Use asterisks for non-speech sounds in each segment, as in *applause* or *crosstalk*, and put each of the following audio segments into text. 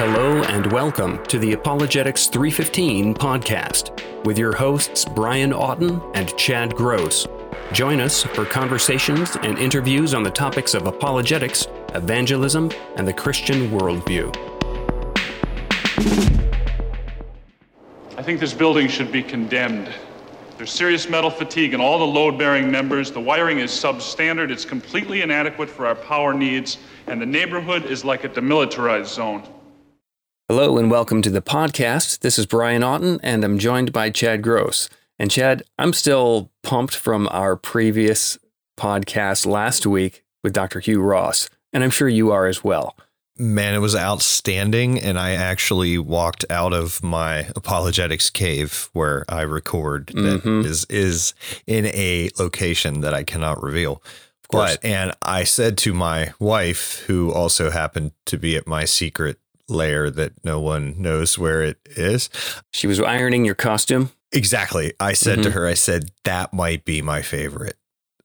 Hello and welcome to the Apologetics 315 podcast with your hosts Brian Auten and Chad Gross. Join us for conversations and interviews on the topics of apologetics, evangelism, and the Christian worldview. I think this building should be condemned. There's serious metal fatigue in all the load bearing members. The wiring is substandard, it's completely inadequate for our power needs, and the neighborhood is like a demilitarized zone. Hello and welcome to the podcast. This is Brian Auten, and I'm joined by Chad Gross. And Chad, I'm still pumped from our previous podcast last week with Dr. Hugh Ross, and I'm sure you are as well man, it was outstanding. And I actually walked out of my apologetics cave where I record that mm-hmm. is is in a location that I cannot reveal. Of course. But and I said to my wife, who also happened to be at my secret lair that no one knows where it is. She was ironing your costume. Exactly. I said mm-hmm. to her, I said, that might be my favorite.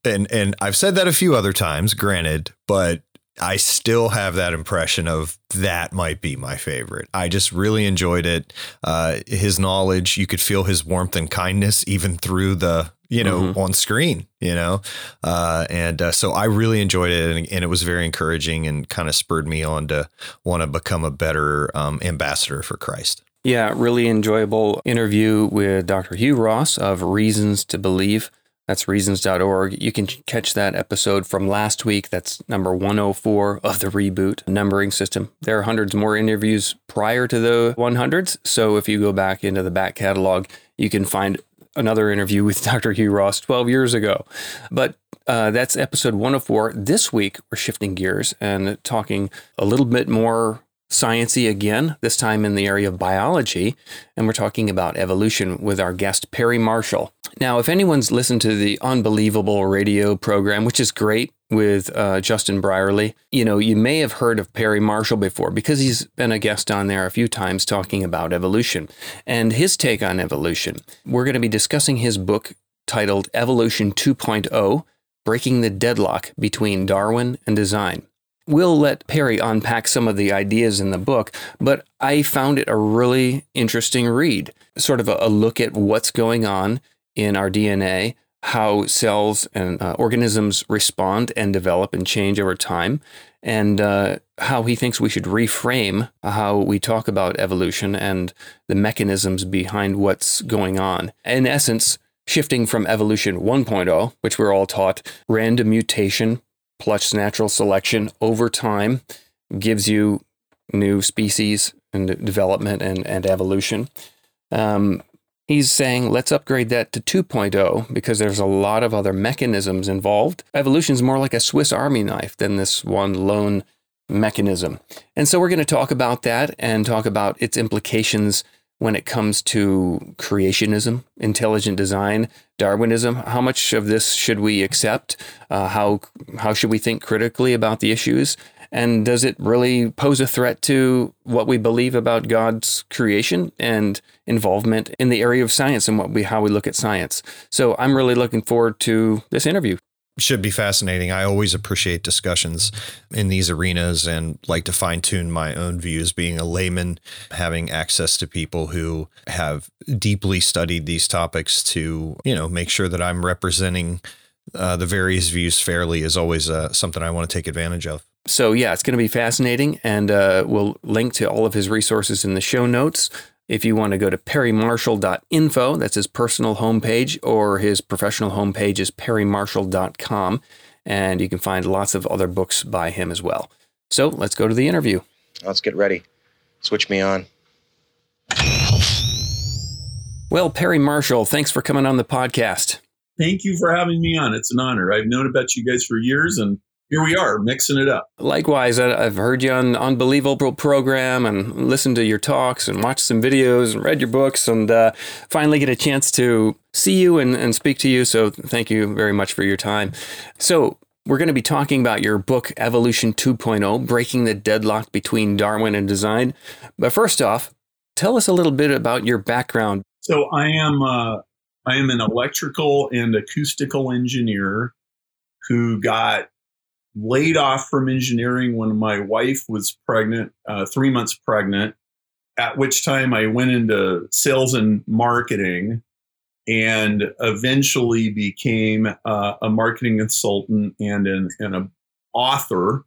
And and I've said that a few other times, granted, but I still have that impression of that might be my favorite. I just really enjoyed it. Uh, his knowledge, you could feel his warmth and kindness even through the, you know, mm-hmm. on screen, you know? Uh, and uh, so I really enjoyed it and, and, it was very encouraging and kind of spurred me on to want to become a better um, ambassador for Christ. Yeah, really enjoyable interview with Dr. Hugh Ross of Reasons to Believe. That's reasons.org. You can catch that episode from last week. That's number 104 of the reboot numbering system. There are hundreds more interviews prior to the 100s. So if you go back into the back catalog, you can find another interview with *laughs* Dr. Hugh Ross 12 years ago. But uh, that's episode 104. This week, we're shifting gears and talking a little bit more sciency again, this time in the area of biology, and we're talking about evolution with our guest Perry Marshall. Now, if anyone's listened to the Unbelievable radio program, which is great with uh, Justin Brierley, you know, you may have heard of Perry Marshall before because he's been a guest on there a few times talking about evolution and his take on evolution. We're going to be discussing his book titled Evolution 2.0 Breaking the Deadlock Between Darwin and Design. We'll let Perry unpack some of the ideas in the book, but I found it a really interesting read. Sort of a, a look at what's going on in our DNA, how cells and uh, organisms respond and develop and change over time, and uh, how he thinks we should reframe how we talk about evolution and the mechanisms behind what's going on. In essence, shifting from evolution 1.0, which we're all taught, random mutation plus natural selection over time gives you new species and development and, and evolution. Um, he's saying let's upgrade that to 2.0 because there's a lot of other mechanisms involved. Evolution is more like a Swiss Army knife than this one lone mechanism. And so we're going to talk about that and talk about its implications when it comes to creationism, intelligent design, Darwinism. How much of this should we accept? Uh, how how should we think critically about the issues? And does it really pose a threat to what we believe about God's creation and involvement in the area of science and what we how we look at science? So I'm really looking forward to this interview should be fascinating. I always appreciate discussions in these arenas and like to fine tune my own views. Being a layman, having access to people who have deeply studied these topics to, you know, make sure that I'm representing uh, the various views fairly is always uh, something I want to take advantage of. So, yeah, it's going to be fascinating. And uh, we'll link to all of his resources in the show notes. If you want to go to perrymarshall.info, that's his personal homepage, or his professional homepage is perrymarshall.com. And you can find lots of other books by him as well. So let's go to the interview. Let's get ready. Switch me on. Well, Perry Marshall, thanks for coming on the podcast. Thank you for having me on. It's an honor. I've known about you guys for years and here we are mixing it up. Likewise, I've heard you on Unbelievable program and listened to your talks and watched some videos and read your books and uh, finally get a chance to see you and, and speak to you. So thank you very much for your time. So we're going to be talking about your book, Evolution 2.0 Breaking the Deadlock Between Darwin and Design. But first off, tell us a little bit about your background. So I am, uh, I am an electrical and acoustical engineer who got laid off from engineering when my wife was pregnant, uh, three months pregnant, at which time I went into sales and marketing and eventually became uh, a marketing consultant and an, and an author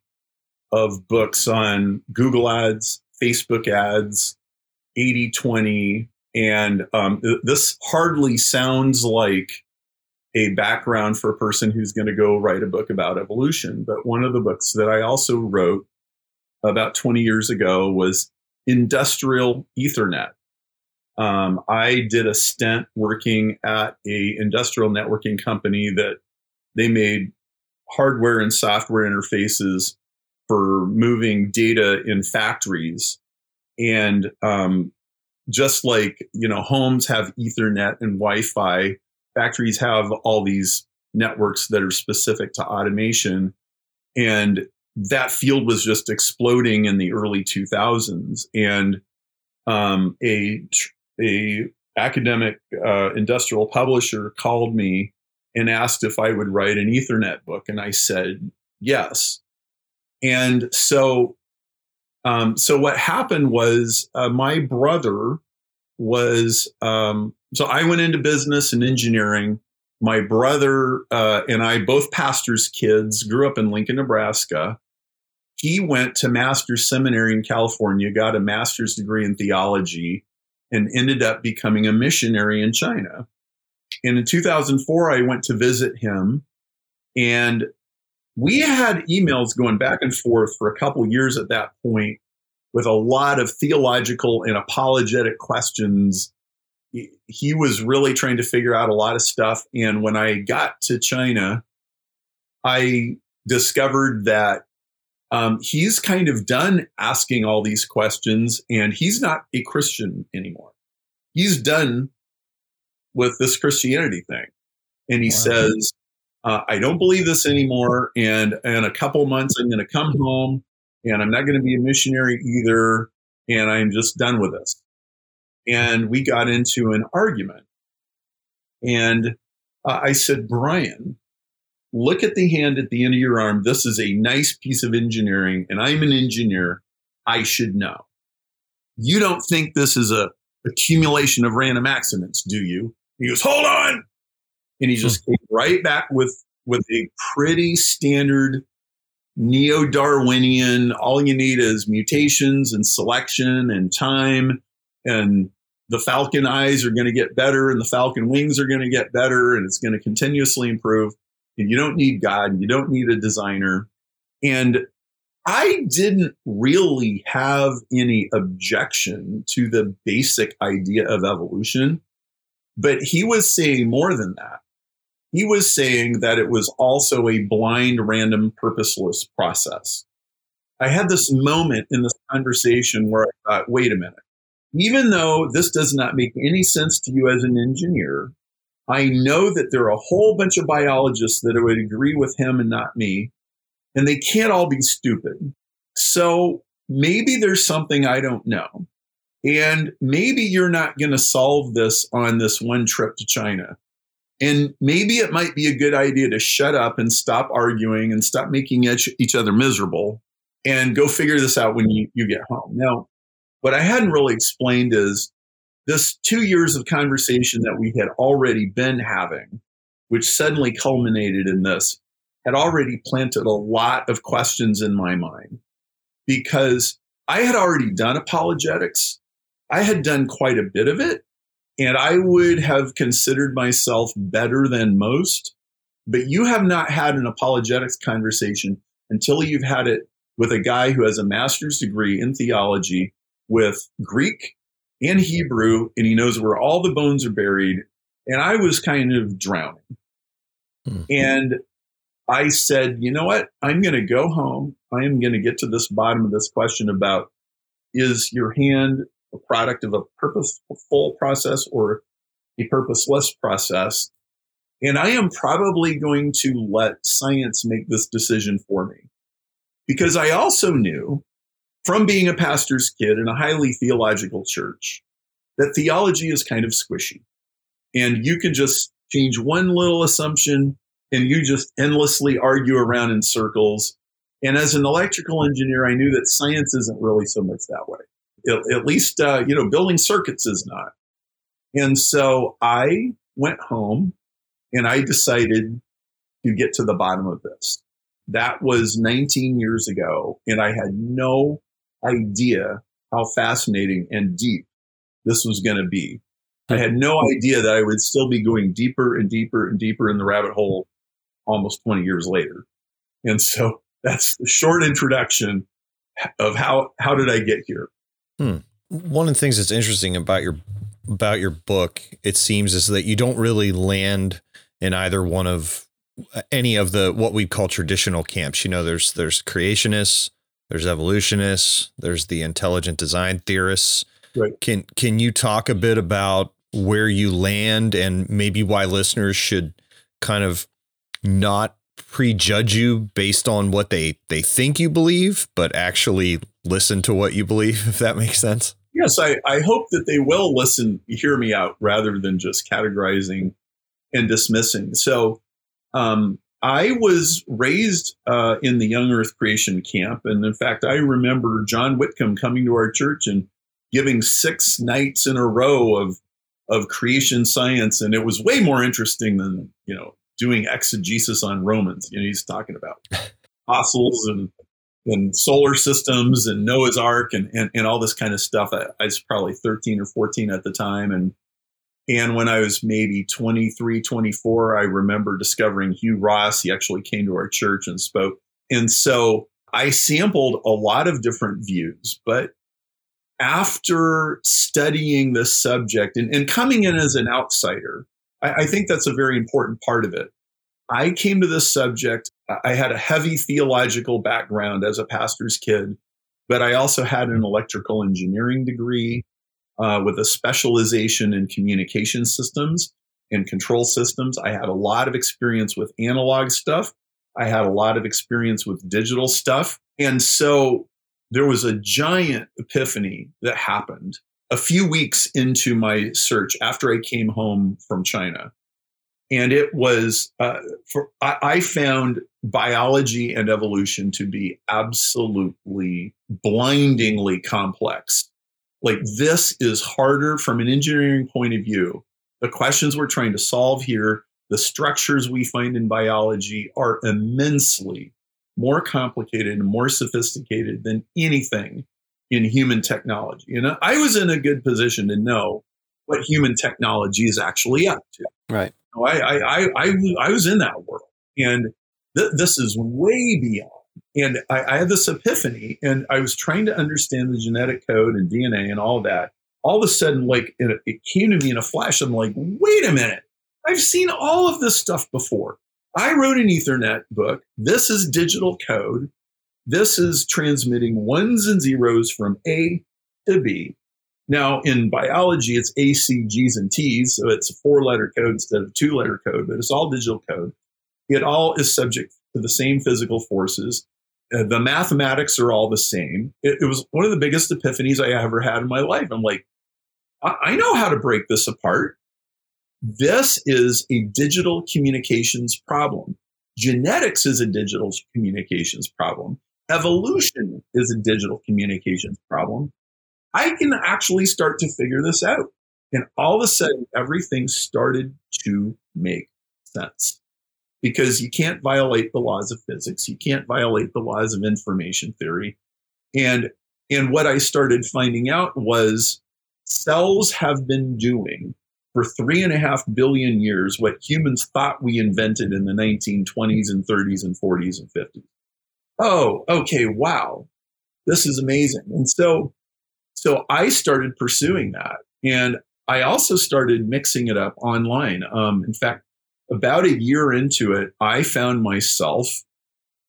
of books on Google ads, Facebook ads, 80 20. And um, this hardly sounds like a background for a person who's going to go write a book about evolution. But one of the books that I also wrote about 20 years ago was Industrial Ethernet. Um, I did a stint working at a industrial networking company that they made hardware and software interfaces for moving data in factories. And um, just like you know, homes have Ethernet and Wi-Fi, factories have all these networks that are specific to automation. And that field was just exploding in the early 2000s. And um, a a academic uh, industrial publisher called me and asked if I would write an Ethernet book, and I said yes. And so, um, so what happened was uh, my brother was um, so I went into business and engineering. My brother uh, and I, both pastors' kids, grew up in Lincoln, Nebraska. He went to Master's Seminary in California, got a master's degree in theology, and ended up becoming a missionary in China. And in 2004, I went to visit him, and we had emails going back and forth for a couple years at that point with a lot of theological and apologetic questions. He was really trying to figure out a lot of stuff. And when I got to China, I discovered that um, he's kind of done asking all these questions and he's not a Christian anymore. He's done with this Christianity thing. And he wow. says, uh, I don't believe this anymore. And in a couple months, I'm going to come home and I'm not going to be a missionary either. And I'm just done with this. And we got into an argument. And uh, I said, Brian, look at the hand at the end of your arm. This is a nice piece of engineering, and I'm an engineer. I should know. You don't think this is a accumulation of random accidents, do you? He goes, hold on. And he hmm. just came right back with, with a pretty standard neo Darwinian. All you need is mutations and selection and time. And the falcon eyes are going to get better and the falcon wings are going to get better and it's going to continuously improve and you don't need God, and you don't need a designer. And I didn't really have any objection to the basic idea of evolution, but he was saying more than that. He was saying that it was also a blind, random, purposeless process. I had this moment in this conversation where I thought, wait a minute. Even though this does not make any sense to you as an engineer, I know that there are a whole bunch of biologists that would agree with him and not me, and they can't all be stupid. So maybe there's something I don't know. And maybe you're not going to solve this on this one trip to China. And maybe it might be a good idea to shut up and stop arguing and stop making each other miserable and go figure this out when you, you get home. Now, what I hadn't really explained is this two years of conversation that we had already been having, which suddenly culminated in this, had already planted a lot of questions in my mind because I had already done apologetics. I had done quite a bit of it, and I would have considered myself better than most. But you have not had an apologetics conversation until you've had it with a guy who has a master's degree in theology with Greek and Hebrew, and he knows where all the bones are buried. And I was kind of drowning. Mm-hmm. And I said, you know what? I'm going to go home. I am going to get to this bottom of this question about is your hand a product of a purposeful process or a purposeless process? And I am probably going to let science make this decision for me. Because I also knew from being a pastor's kid in a highly theological church that theology is kind of squishy. And you can just change one little assumption and you just endlessly argue around in circles And as an electrical engineer, I knew that science isn't really so much that way. At, at least, uh, you know, building circuits is not. And so I went home and I decided to get to the bottom of this. That was 19 years ago, and I had no idea how fascinating and deep this was going to be. I had no idea that I would still be going deeper and deeper and deeper in the rabbit hole almost 20 years later. And so *laughs* that's the short introduction of how how did I get here. Hmm. One of the things that's interesting about your about your book, it seems, is that you don't really land in either one of any of the what we call traditional camps. You know, there's there's creationists, there's evolutionists, there's the intelligent design theorists. Right. Can can you talk a bit about where you land and maybe why listeners should kind of not prejudge you based on what they they think you believe, but actually listen to what you believe, *laughs* if that makes sense? Yes, I, I hope that they will listen, hear me out rather than just categorizing and dismissing. So um, I was raised uh, in the Young Earth Creation Camp. And in fact, I remember John Whitcomb coming to our church and giving six nights in a row of, of creation science. And it was way more interesting than, you know, doing exegesis on Romans. You know, he's talking about *laughs* fossils and, and solar systems and Noah's Ark and, and, and all this kind of stuff. I, I was probably 13 or 14 at the time. And and when I was maybe 23, 24, I remember discovering Hugh Ross. He actually came to our church and spoke. And so I sampled a lot of different views. But after studying this subject and, and coming in as an outsider, I, I think that's a very important part of it. I came to this subject. I had a heavy theological background as a pastor's kid, but I also had an electrical engineering degree uh, with a specialization in communication systems and control systems. I had a lot of experience with analog stuff. I had a lot of experience with digital stuff. And so there was a giant epiphany that happened a few weeks into my search after I came home from China. And it was, uh, for, I, I found biology and evolution to be absolutely blindingly complex like this is harder from an engineering point of view. The questions we're trying to solve here, the structures we find in biology are immensely more complicated and more sophisticated than anything in human technology. And I was in a good position to know what human technology is actually up to. Right. I, I, I, I, I was in that world. And th- this is way beyond and I, I, had this epiphany, and I was trying to understand the genetic code and DNA and all that. All of a sudden, like it, it came to me in a flash. I'm like, wait a minute, I've seen all of this stuff before. I wrote an Ethernet book. This is digital code. This is transmitting ones and zeros from A to B. Now, in biology, it's A, C, G's, and T's. So it's a four letter code instead of two letter code, but it's all digital code. It all is subject to the same physical forces. Uh, the mathematics are all the same. It, it, was one of the biggest epiphanies I ever had in my life. I'm like, I, I know how to break this apart. This is a digital communications problem. Genetics is a digital communications problem. Evolution is a digital communications problem. I can actually start to figure this out. And all of a sudden, everything started to make sense because you can't violate the laws of physics. You can't violate the laws of information theory. And, and what I started finding out was cells have been doing for three and a half billion years what humans thought we invented in the 1920s and 30s and 40s and 50s. Oh, okay. Wow. This is amazing. And so, so I started pursuing that. And I also started mixing it up online. Um, in fact, about a year into it, I found myself,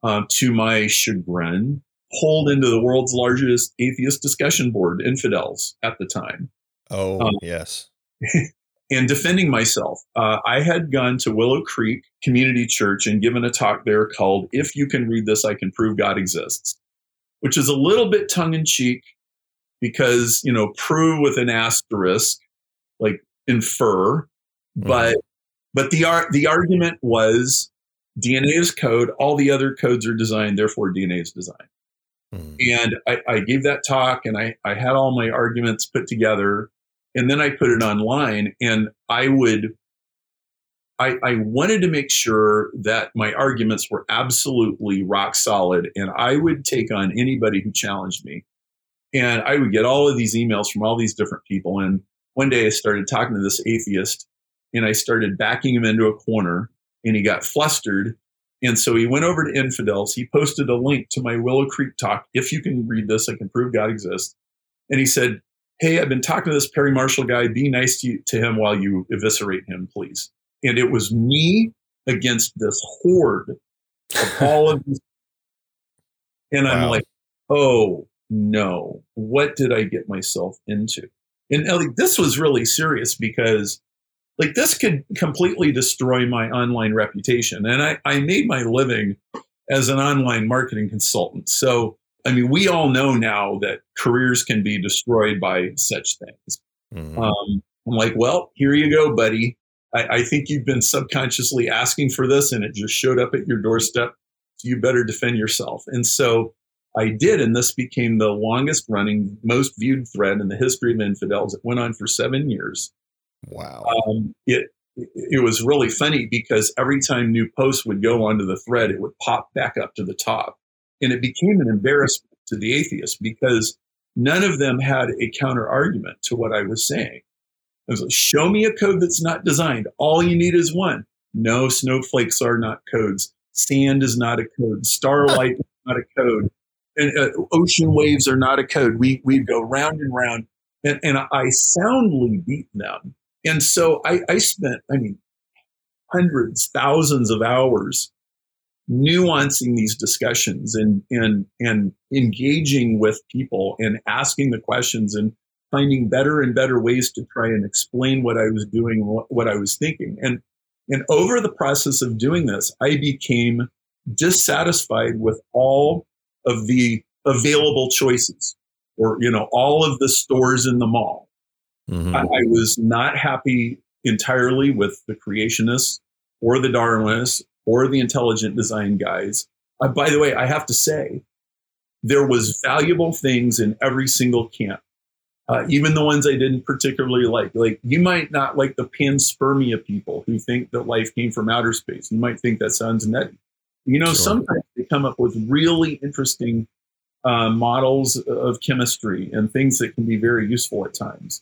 uh, to my chagrin, pulled into the world's largest atheist discussion board, Infidels, at the time. Oh, um, yes. *laughs* and defending myself, uh, I had gone to Willow Creek Community Church and given a talk there called If You Can Read This, I Can Prove God Exists, which is a little bit tongue in cheek because, you know, prove with an asterisk, like infer. Mm-hmm. But but the ar- the argument was DNA is code. All the other codes are designed, therefore DNA is design. Mm. And I, I, gave that talk and I, I had all my arguments put together and then I put it online and I would I, I, wanted to make sure that my arguments were absolutely rock solid and I would take on anybody who challenged me. And I would get all of these emails from all these different people. And one day I started talking to this atheist and I started backing him into a corner and he got flustered. And so he went over to infidels. He posted a link to my Willow Creek talk. If you can read this, I can prove God exists. And he said, Hey, I've been talking to this Perry Marshall guy. Be nice to, to him while you eviscerate him, please. And it was me against this horde of *laughs* all of these. And wow. I'm like, oh no, what did I get myself into? And like, this was really serious because like this could completely destroy my online reputation. And I, I made my living as an online marketing consultant. So, I mean, we all know now that careers can be destroyed by such things. Mm-hmm. Um, I'm like, well, here you go, buddy. I, I think you've been subconsciously asking for this and it just showed up at your doorstep. So you better defend yourself. And so I did. And this became the longest running, most viewed thread in the history of infidels. It went on for seven years. Wow. Um, it, it was really funny because every time new posts would go onto the thread, it would pop back up to the top. And it became an embarrassment to the atheists because none of them had a counter argument to what I was saying. I was like, show me a code that's not designed. All you need is one. No, snowflakes are not codes. Sand is not a code. Starlight is not a code. And uh, ocean waves are not a code. We we go round and round, and, and I soundly beat them. And so I, I spent, I mean, hundreds, thousands of hours nuancing these discussions and and and engaging with people and asking the questions and finding better and better ways to try and explain what I was doing, what, I was thinking. And, and over the process of doing this, I became dissatisfied with all of the available choices or, you know, all of the stores in the mall. Mm-hmm. I, I was not happy entirely with the creationists or the Darwinists or the intelligent design guys. Uh, by the way, I have to say, there was valuable things in every single camp uh, even the ones I didn't particularly like. Like you might not like the panspermia people who think that life came from outer space. You might think that sounds nutty. You know, sure. sometimes they come up with really interesting uh, models of chemistry and things that can be very useful at times.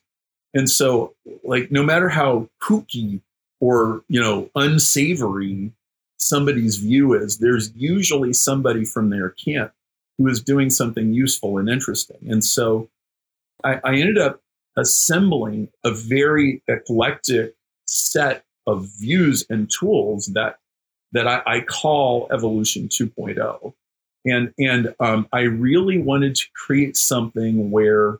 And so, like, no matter how kooky or you know unsavory somebody's view is, there's usually somebody from their camp who is doing something useful and interesting. And so I, I ended up assembling a very eclectic set of views and tools that that I, I call evolution 2.0 and and um, I really wanted to create something where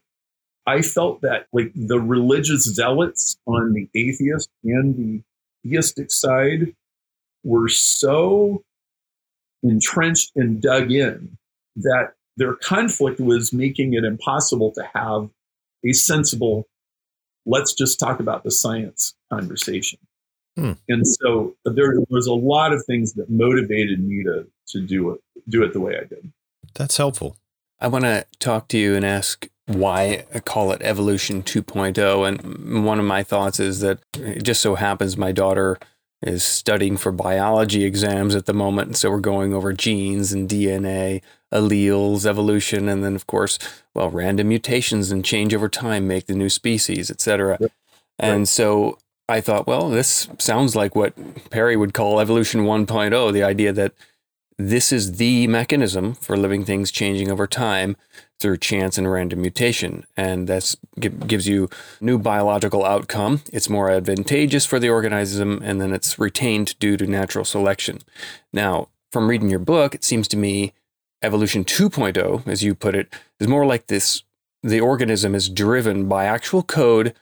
I felt that like the religious zealots on the atheist and the theistic side were so entrenched and dug in that their conflict was making it impossible to have a sensible, let's just talk about the science conversation. Hmm. And so there was a lot of things that motivated me to to do it do it the way I did. That's helpful. I want to talk to you and ask why I call it evolution 2.0 and one of my thoughts is that it just so happens my daughter is studying for biology exams at the moment. And so we're going over genes and DNA, alleles, evolution, and then of course, well, random mutations and change over time make the new species, etc. Yep. And right. so I thought, well, this sounds like what Perry would call evolution 1.0, the idea that this is the mechanism for living things changing over time through chance and random mutation. And that gives you new biological outcome. It's more advantageous for the organism, and then it's retained due to natural selection. Now, from reading your book, it seems to me evolution 2.0, as you put it, is more like this the organism is driven by actual code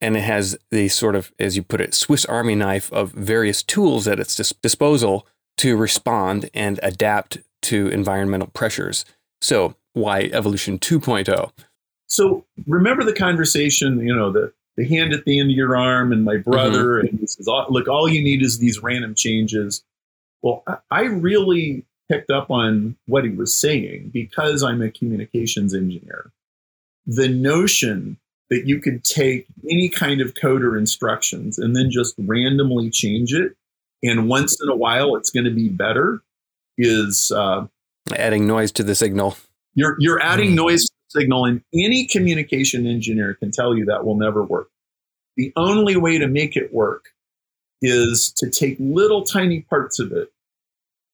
and it has the sort of, as you put it, Swiss Army knife of various tools at its dis- disposal to respond and adapt to environmental pressures. So, why evolution 2.0? So remember the conversation, you know, the, the hand at the end of your arm and my brother, mm-hmm. and he says, look, all you need is these random changes. Well, I really picked up on what he was saying because I'm a communications engineer. The notion that you could take any kind of code or instructions and then just randomly change it, and once in a while it's going to be better, is uh, adding noise to the signal. You're you're adding noise signal, and any communication engineer can tell you that will never work. The only way to make it work is to take little tiny parts of it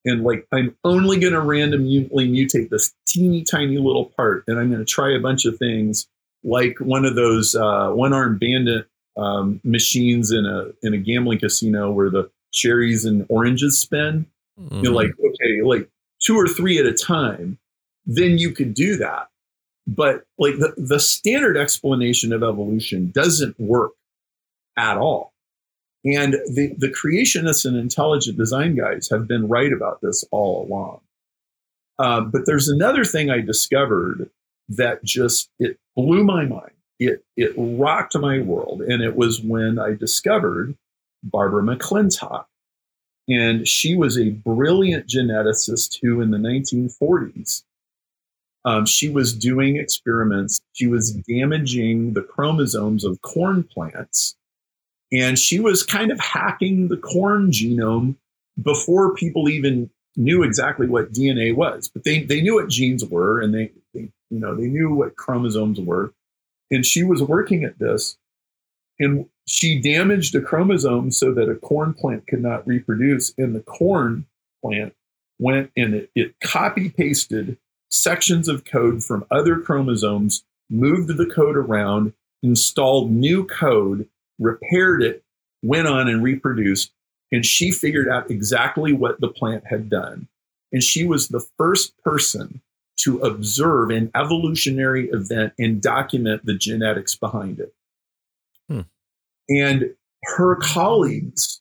and like I'm only going to randomly mutate this teeny tiny little part, and I'm going to try a bunch of things like one of those uh, one-armed bandit um, machines in a in a gambling casino where the cherries and oranges spin. Mm-hmm. You're like, okay, like two or three at a time, then you could do that. But like the, the standard explanation of evolution doesn't work at all. And the, the creationists and intelligent design guys have been right about this all along. Uh, but there's another thing I discovered that just it blew my mind. It it rocked my world, and it was when I discovered Barbara McClintock, and she was a brilliant geneticist who, in the 1940s, um, she was doing experiments. She was damaging the chromosomes of corn plants and she was kind of hacking the corn genome before people even knew exactly what DNA was. But they, they knew what genes were and they, they, you know, they knew what chromosomes were. And she was working at this. And she damaged a chromosome so that a corn plant could not reproduce. And the corn plant went and it, it copy pasted sections of code from other chromosomes, moved the code around, installed new code repaired it, went on and reproduced, and she figured out exactly what the plant had done. And she was the first person to observe an evolutionary event and document the genetics behind it. Hmm. And her colleagues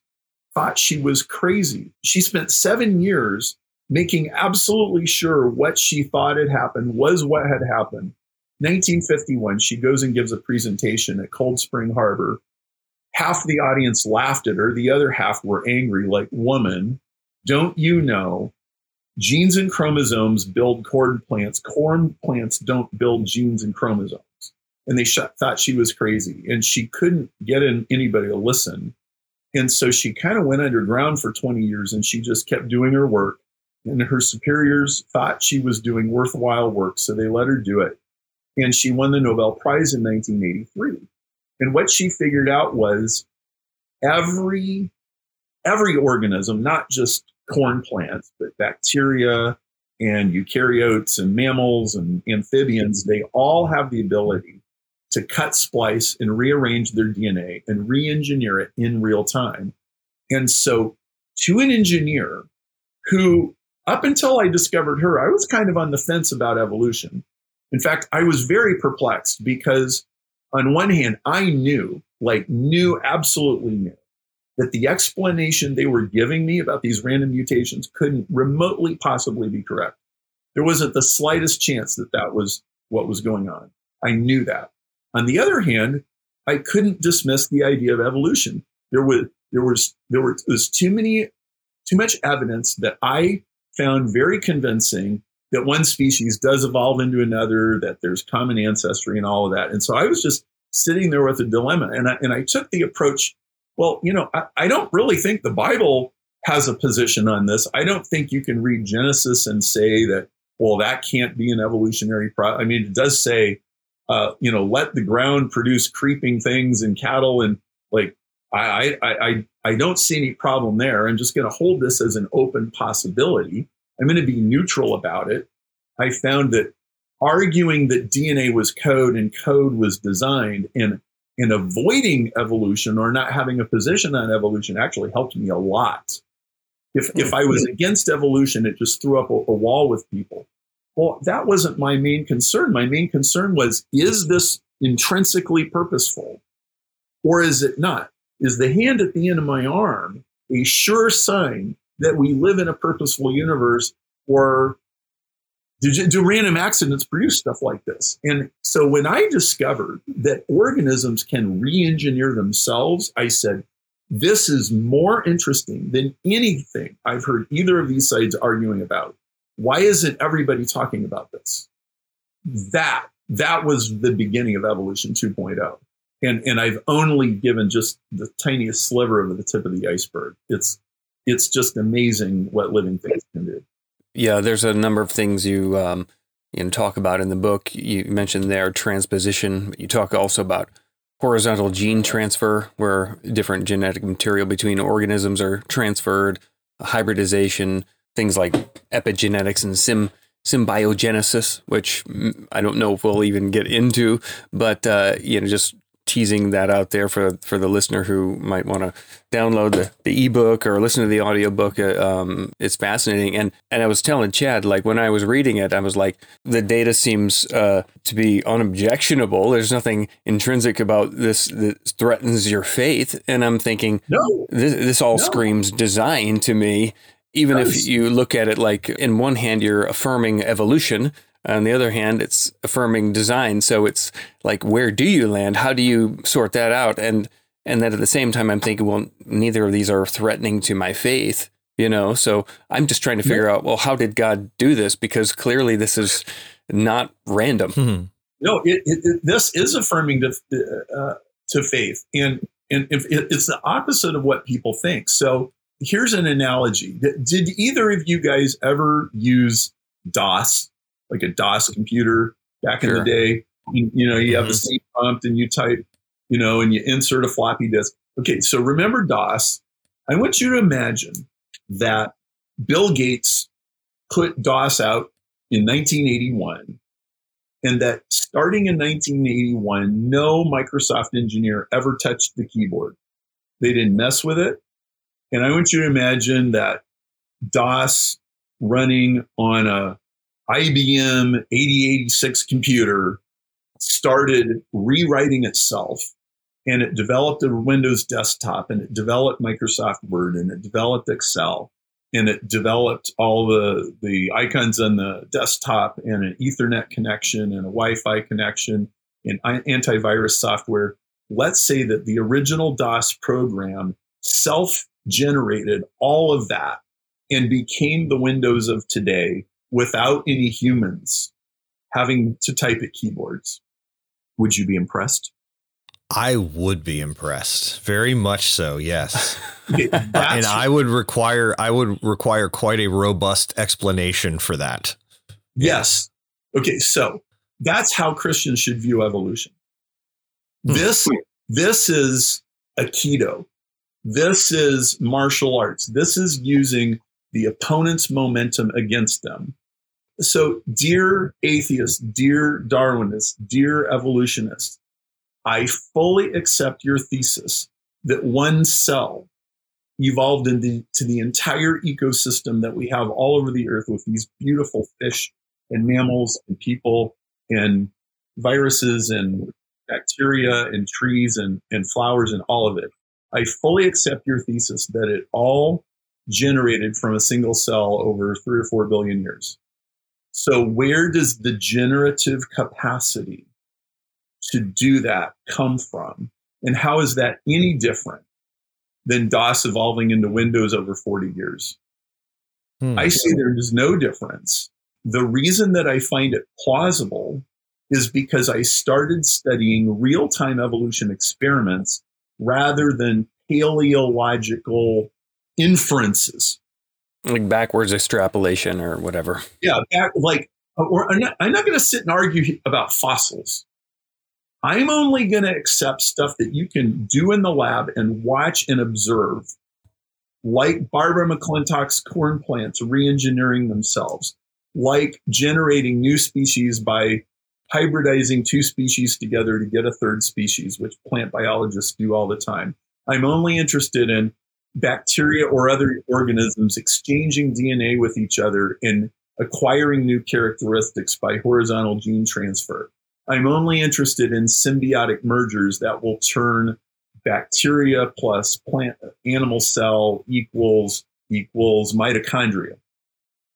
thought she was crazy. She spent seven years making absolutely sure what she thought had happened was what had happened. 1951, she goes and gives a presentation at Cold Spring Harbor half the audience laughed at her, the other half were angry, like, woman, don't you know genes and chromosomes build corn plants? Corn plants don't build genes and chromosomes. And they sh- thought she was crazy, and she couldn't get in anybody to listen. And so she kind of went underground for 20 years and she just kept doing her work. And her superiors thought she was doing worthwhile work, so they let her do it. And she won the Nobel Prize in 1983. And what she figured out was every every organism, not just corn plants, but bacteria and eukaryotes and mammals and amphibians, they all have the ability to cut, splice, and rearrange their DNA and re engineer it in real time. And so, to an engineer who, up until I discovered her, I was kind of on the fence about evolution. In fact, I was very perplexed because on one hand, I knew, like, knew, absolutely knew that the explanation they were giving me about these random mutations couldn't remotely possibly be correct. There wasn't the slightest chance that that was what was going on. I knew that. On the other hand, I couldn't dismiss the idea of evolution. There was there was there was too many too much evidence that I found very convincing that one species does evolve into another, that there's common ancestry and all of that. And so I was just sitting there with a dilemma. And I, and I took the approach, well, you know, I, I don't really think the Bible has a position on this. I don't think you can read Genesis and say that, well, that can't be an evolutionary process. I mean, it does say, uh, you know, let the ground produce creeping things and cattle and like I, I, I, I don't see any problem there. I'm just going to hold this as an open possibility. I'm going to be neutral about it. I found that arguing that DNA was code and code was designed and in avoiding evolution or not having a position on evolution actually helped me a lot. If, if I was against evolution, it just threw up a, a wall with people. Well, that wasn't my main concern. My main concern was is this intrinsically purposeful or is it not? Is the hand at the end of my arm a sure sign that we live in a purposeful universe, or do, do random accidents produce stuff like this? And so when I discovered that organisms can re engineer themselves, I said, This is more interesting than anything I've heard either of these sides arguing about. Why isn't everybody talking about this? That that was the beginning of evolution 2.0. And and I've only given just the tiniest sliver of the tip of the iceberg. It's it's just amazing what living things can do. Yeah, there's a number of things you um, you know, talk about in the book. You mentioned there transposition. You talk also about horizontal gene transfer, where different genetic material between organisms are transferred, hybridization, things like epigenetics and sim symbiogenesis, which mm, I don't know if we'll even get into, but uh, you know, just teasing that out there for for the listener who might want to download the, the ebook or listen to the audiobook uh, um, it's fascinating. And and i was telling chad like when i was reading it i was like the data seems uh, to be unobjectionable. There's nothing intrinsic about this that threatens your faith. And i'm thinking no. this, this all no. screams design to me. Even if you look at it like in one hand you're affirming evolution on the other hand, it's affirming design. So it's like, where do you land? How do you sort that out? And and then at the same time, I'm thinking, well, neither of these are threatening to my faith, you know. So I'm just trying to figure out, well, how did God do this? Because clearly, this is not random. Mm-hmm. No, it, it, it, this is affirming to uh, to faith, and and if it's the opposite of what people think. So here's an analogy. Did either of you guys ever use DOS like a DOS computer back sure. in the day. You, you know, you mm-hmm. have the mm-hmm. same prompt and you type, you know, and you insert a floppy disk. Okay, so remember DOS. I want you to imagine that Bill Gates put DOS out in 1981 and that starting in 1981, no Microsoft engineer ever touched the keyboard. They didn't mess with it. And I want you to imagine that DOS running on a IBM 8086 computer started rewriting itself and it developed a Windows desktop and it developed Microsoft Word and it developed Excel and it developed all the, the icons on the desktop and an Ethernet connection and a Wi Fi connection and antivirus software. Let's say that the original DOS program self generated all of that and became the Windows of today without any humans having to type at keyboards. Would you be impressed? I would be impressed. Very much so, yes. *laughs* and I would require I would require quite a robust explanation for that. Yes. Okay, so that's how Christians should view evolution. Hmm. This this is Aikido. This is martial arts. This is using the opponent's momentum against them so, dear atheists, dear Darwinists, dear evolutionists, I fully accept your thesis that one cell evolved into the entire ecosystem that we have all over the earth with these beautiful fish and mammals and people and viruses and bacteria and trees and, and flowers and all of it. I fully accept your thesis that it all generated from a single cell over three or four billion years. So, where does the generative capacity to do that come from? And how is that any different than DOS evolving into Windows over 40 years? Hmm. I say there is no difference. The reason that I find it plausible is because I started studying real time evolution experiments rather than paleological inferences like backwards extrapolation or whatever. Yeah, back, like uh, or I'm not, not going to sit and argue about fossils. I'm only going to accept stuff that you can do in the lab and watch and observe, like Barbara McClintock's corn plants re-engineering themselves, like generating new species by hybridizing two species together to get a third species, which plant biologists do all the time. I'm only interested in bacteria or other organisms exchanging DNA with each other and acquiring new characteristics by horizontal gene transfer. I'm only interested in symbiotic mergers that will turn bacteria plus plant animal cell equals equals mitochondria.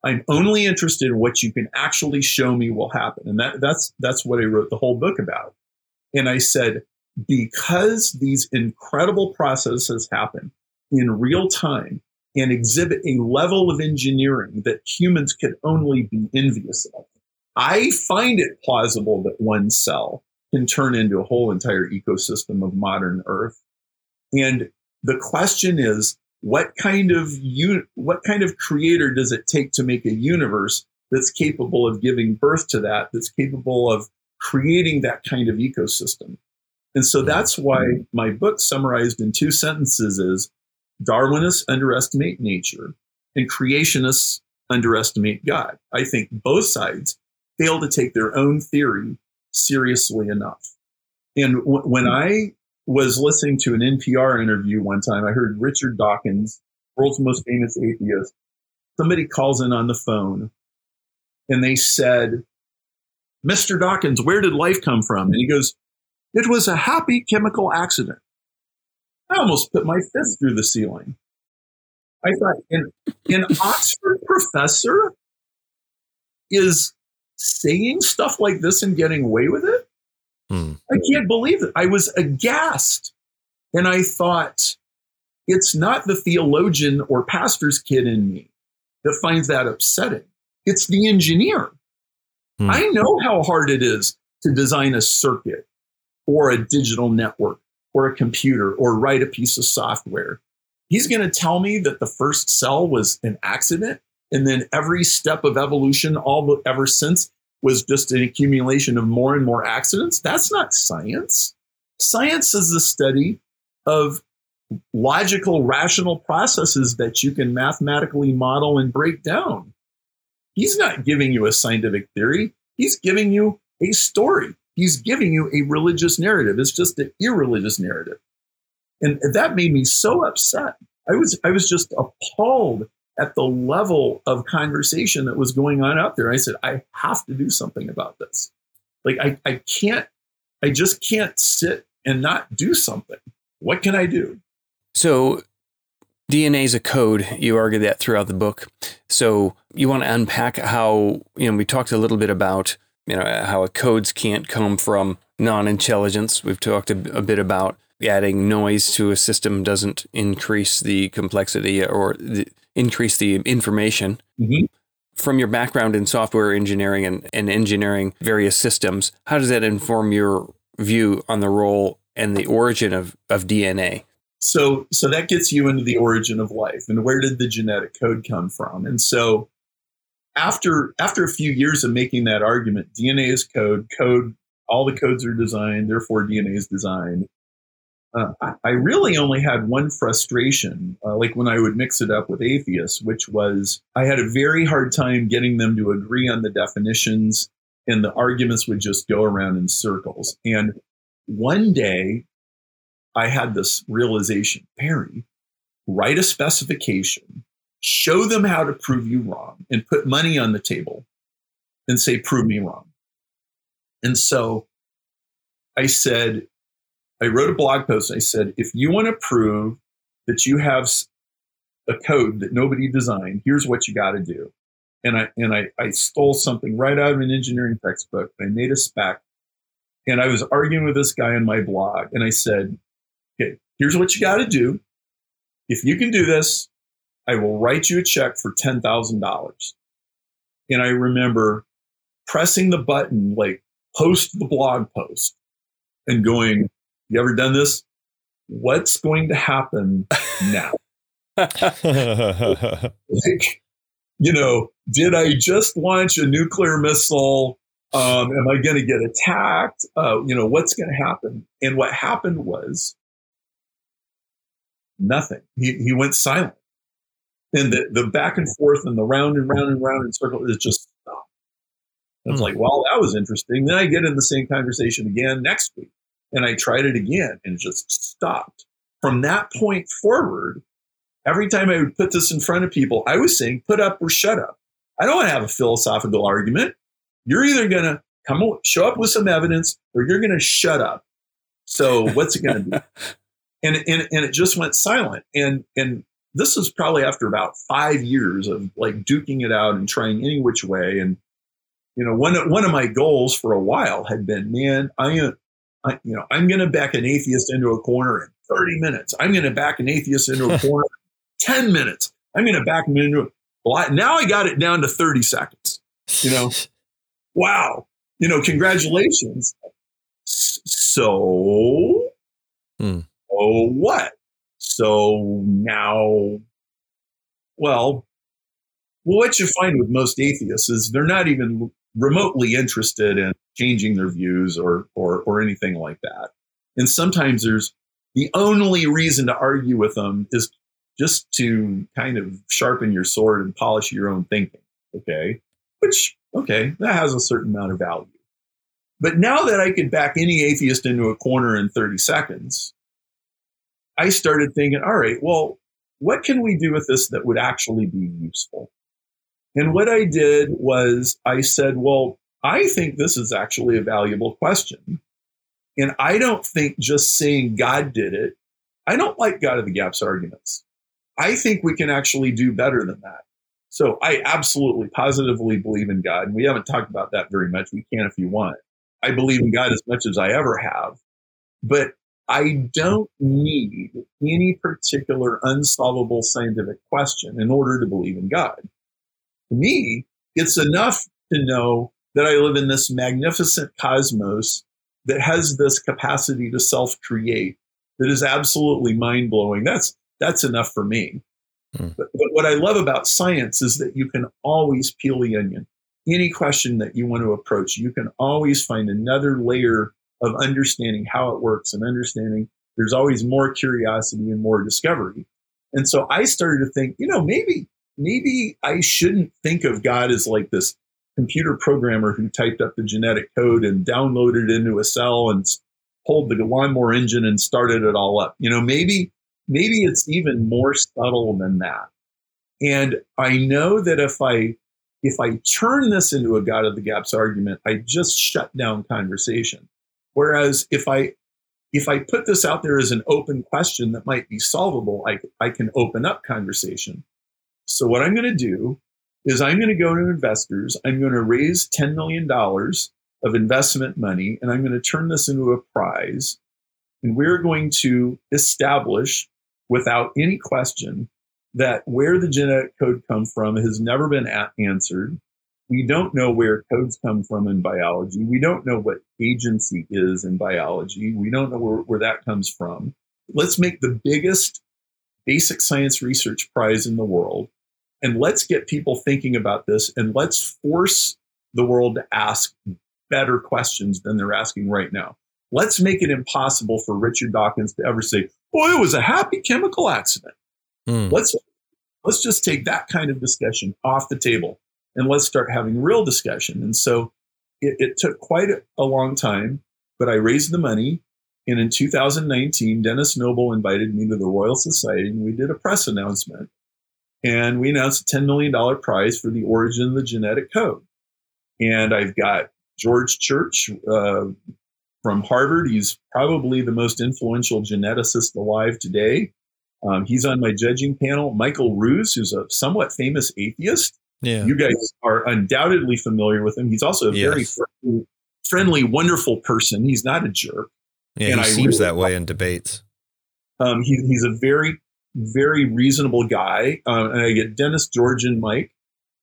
I'm only interested in what you can actually show me will happen. And that, that's that's what I wrote the whole book about. And I said, because these incredible processes happen in real time and exhibit a level of engineering that humans could only be envious of. I find it plausible that one cell can turn into a whole entire ecosystem of modern Earth. And the question is, what kind of un- what kind of creator does it take to make a universe that's capable of giving birth to that, that's capable of creating that kind of ecosystem? And so that's why my book summarized in two sentences is Darwinists underestimate nature and creationists underestimate God. I think both sides fail to take their own theory seriously enough. And w- when hmm. I was listening to an NPR interview one time, I heard Richard Dawkins, world's most famous atheist. Somebody calls in on the phone and they said, Mr. Dawkins, where did life come from? And he goes, It was a happy chemical accident. I almost put my fist through the ceiling. I thought an, an Oxford professor is saying stuff like this and getting away with it. Hmm. I can't believe it. I was aghast. And I thought, it's not the theologian or pastor's kid in me that finds that upsetting. It's the engineer. Hmm. I know how hard it is to design a circuit or a digital network or a computer or write a piece of software. He's going to tell me that the first cell was an accident and then every step of evolution all ever since was just an accumulation of more and more accidents. That's not science. Science is the study of logical, rational processes that you can mathematically model and break down. He's not giving you a scientific theory. He's giving you a story. He's giving you a religious narrative. It's just an irreligious narrative. And that made me so upset. I was, I was just appalled at the level of conversation that was going on out there. I said, I have to do something about this. Like, I, I can't, I just can't sit and not do something. What can I do? So, DNA is a code. You argue that throughout the book. So, you want to unpack how, you know, we talked a little bit about, you know, how codes can't come from non intelligence. We've talked a, a bit about adding noise to a system doesn't increase the complexity or the, increase the information. Mm-hmm. From your background in software engineering and, and engineering various systems, how does that inform your view on the role and the origin of, of DNA? So, so that gets you into the origin of life and where did the genetic code come from? And so, after after a few years of making that argument, DNA is code. Code, all the codes are designed, therefore DNA is designed. Uh, I, I, really only had one frustration, uh, like when I would mix it up with atheists, which was I had a very hard time getting them to agree on the definitions, and the arguments would just go around in circles. And one day, I had this realization Barry, write a specification, show them how to prove you wrong, and put money on the table and say, prove me wrong. And so I said, I wrote a blog post. I said, if you want to prove that you have a code that nobody designed, here's what you got to do. And I and I, I stole something right out of an engineering textbook. I made a spec, and I was arguing with this guy on my blog, and I said, okay, here's what you got to do. If you can do this, I will write you a check for ten thousand dollars. And I remember pressing the button like post the blog post and going, you ever done this? What's going to happen now? *laughs* *laughs* like, you know, did I just launch a nuclear missile? Um, am I going to get attacked? Uh, you know, what's going to happen? And what happened was nothing. He, he went silent. And the, the back and forth and the round and round and round and circle is just stopped. I was mm. like, well, that was interesting. Then I get in the same conversation again next week. And I tried it again and it just stopped. From that point forward, every time I would put this in front of people, I was saying, put up or shut up. I don't want to have a philosophical argument. You're either going to come show up with some evidence or you're going to shut up. So what's it going to be? *laughs* and, and, and it just went silent. And, and this is probably after about five years of like duking it out and trying any which way. And, you know, one, one of my goals for a while had been, man, I am, I, you know, I'm going to back an atheist into a corner in 30 minutes. I'm going to back an atheist into a *laughs* corner in 10 minutes. I'm going to back him into a well, I, now I got it down to 30 seconds. You know, *laughs* wow. You know, congratulations. So, Hmm. oh, what? So now, well, what you find with most atheists is they're not even remotely interested in changing their views or, or, or anything like that. And sometimes there's the only reason to argue with them is just to kind of sharpen your sword and polish your own thinking. Okay. Which, okay, that has a certain amount of value. But now that I could back any atheist into a corner in 30 seconds, I started thinking, all right, well, what can we do with this that would actually be useful? And what I did was I said, well, I think this is actually a valuable question. And I don't think just saying God did it, I don't like God of the gaps arguments. I think we can actually do better than that. So I absolutely positively believe in God. And we haven't talked about that very much. We can if you want. I believe in God as much as I ever have. But I don't need any particular unsolvable scientific question in order to believe in God. To me, it's enough to know that I live in this magnificent cosmos that has this capacity to self create that is absolutely mind blowing. That's, that's enough for me. Hmm. But, but what I love about science is that you can always peel the onion. Any question that you want to approach, you can always find another layer of understanding how it works and understanding there's always more curiosity and more discovery. And so I started to think, you know, maybe, maybe I shouldn't think of God as like this computer programmer who typed up the genetic code and downloaded it into a cell and pulled the lawnmower engine and started it all up. You know, maybe, maybe it's even more subtle than that. And I know that if I, if I turn this into a God of the gaps argument, I just shut down conversation. Whereas if I if I put this out there as an open question that might be solvable, I, I can open up conversation. So what I'm going to do is I'm going to go to investors. I'm going to raise $10 million of investment money and I'm going to turn this into a prize. And we're going to establish without any question that where the genetic code come from has never been answered. We don't know where codes come from in biology. We don't know what agency is in biology. We don't know where, where that comes from. Let's make the biggest basic science research prize in the world. And let's get people thinking about this and let's force the world to ask better questions than they're asking right now. Let's make it impossible for Richard Dawkins to ever say, boy, it was a happy chemical accident. Hmm. Let's let's just take that kind of discussion off the table and let's start having real discussion. And so it, it took quite a, long time, but I raised the money. And in 2019, Denis Noble invited me to the Royal Society and we did a press announcement. And we announced a $10 million prize for the origin of the genetic code. And I've got George Church uh, from Harvard. He's probably the most influential geneticist alive today. Um, he's on my judging panel. Michael Ruse, who's a somewhat famous atheist. Yeah. You guys are undoubtedly familiar with him. He's also a very friendly, friendly, wonderful person. He's not a jerk. yeah. and He I seems really- that way in debates. Um, he, he's a very, very reasonable guy. Um, and I get Denis, George, and Mike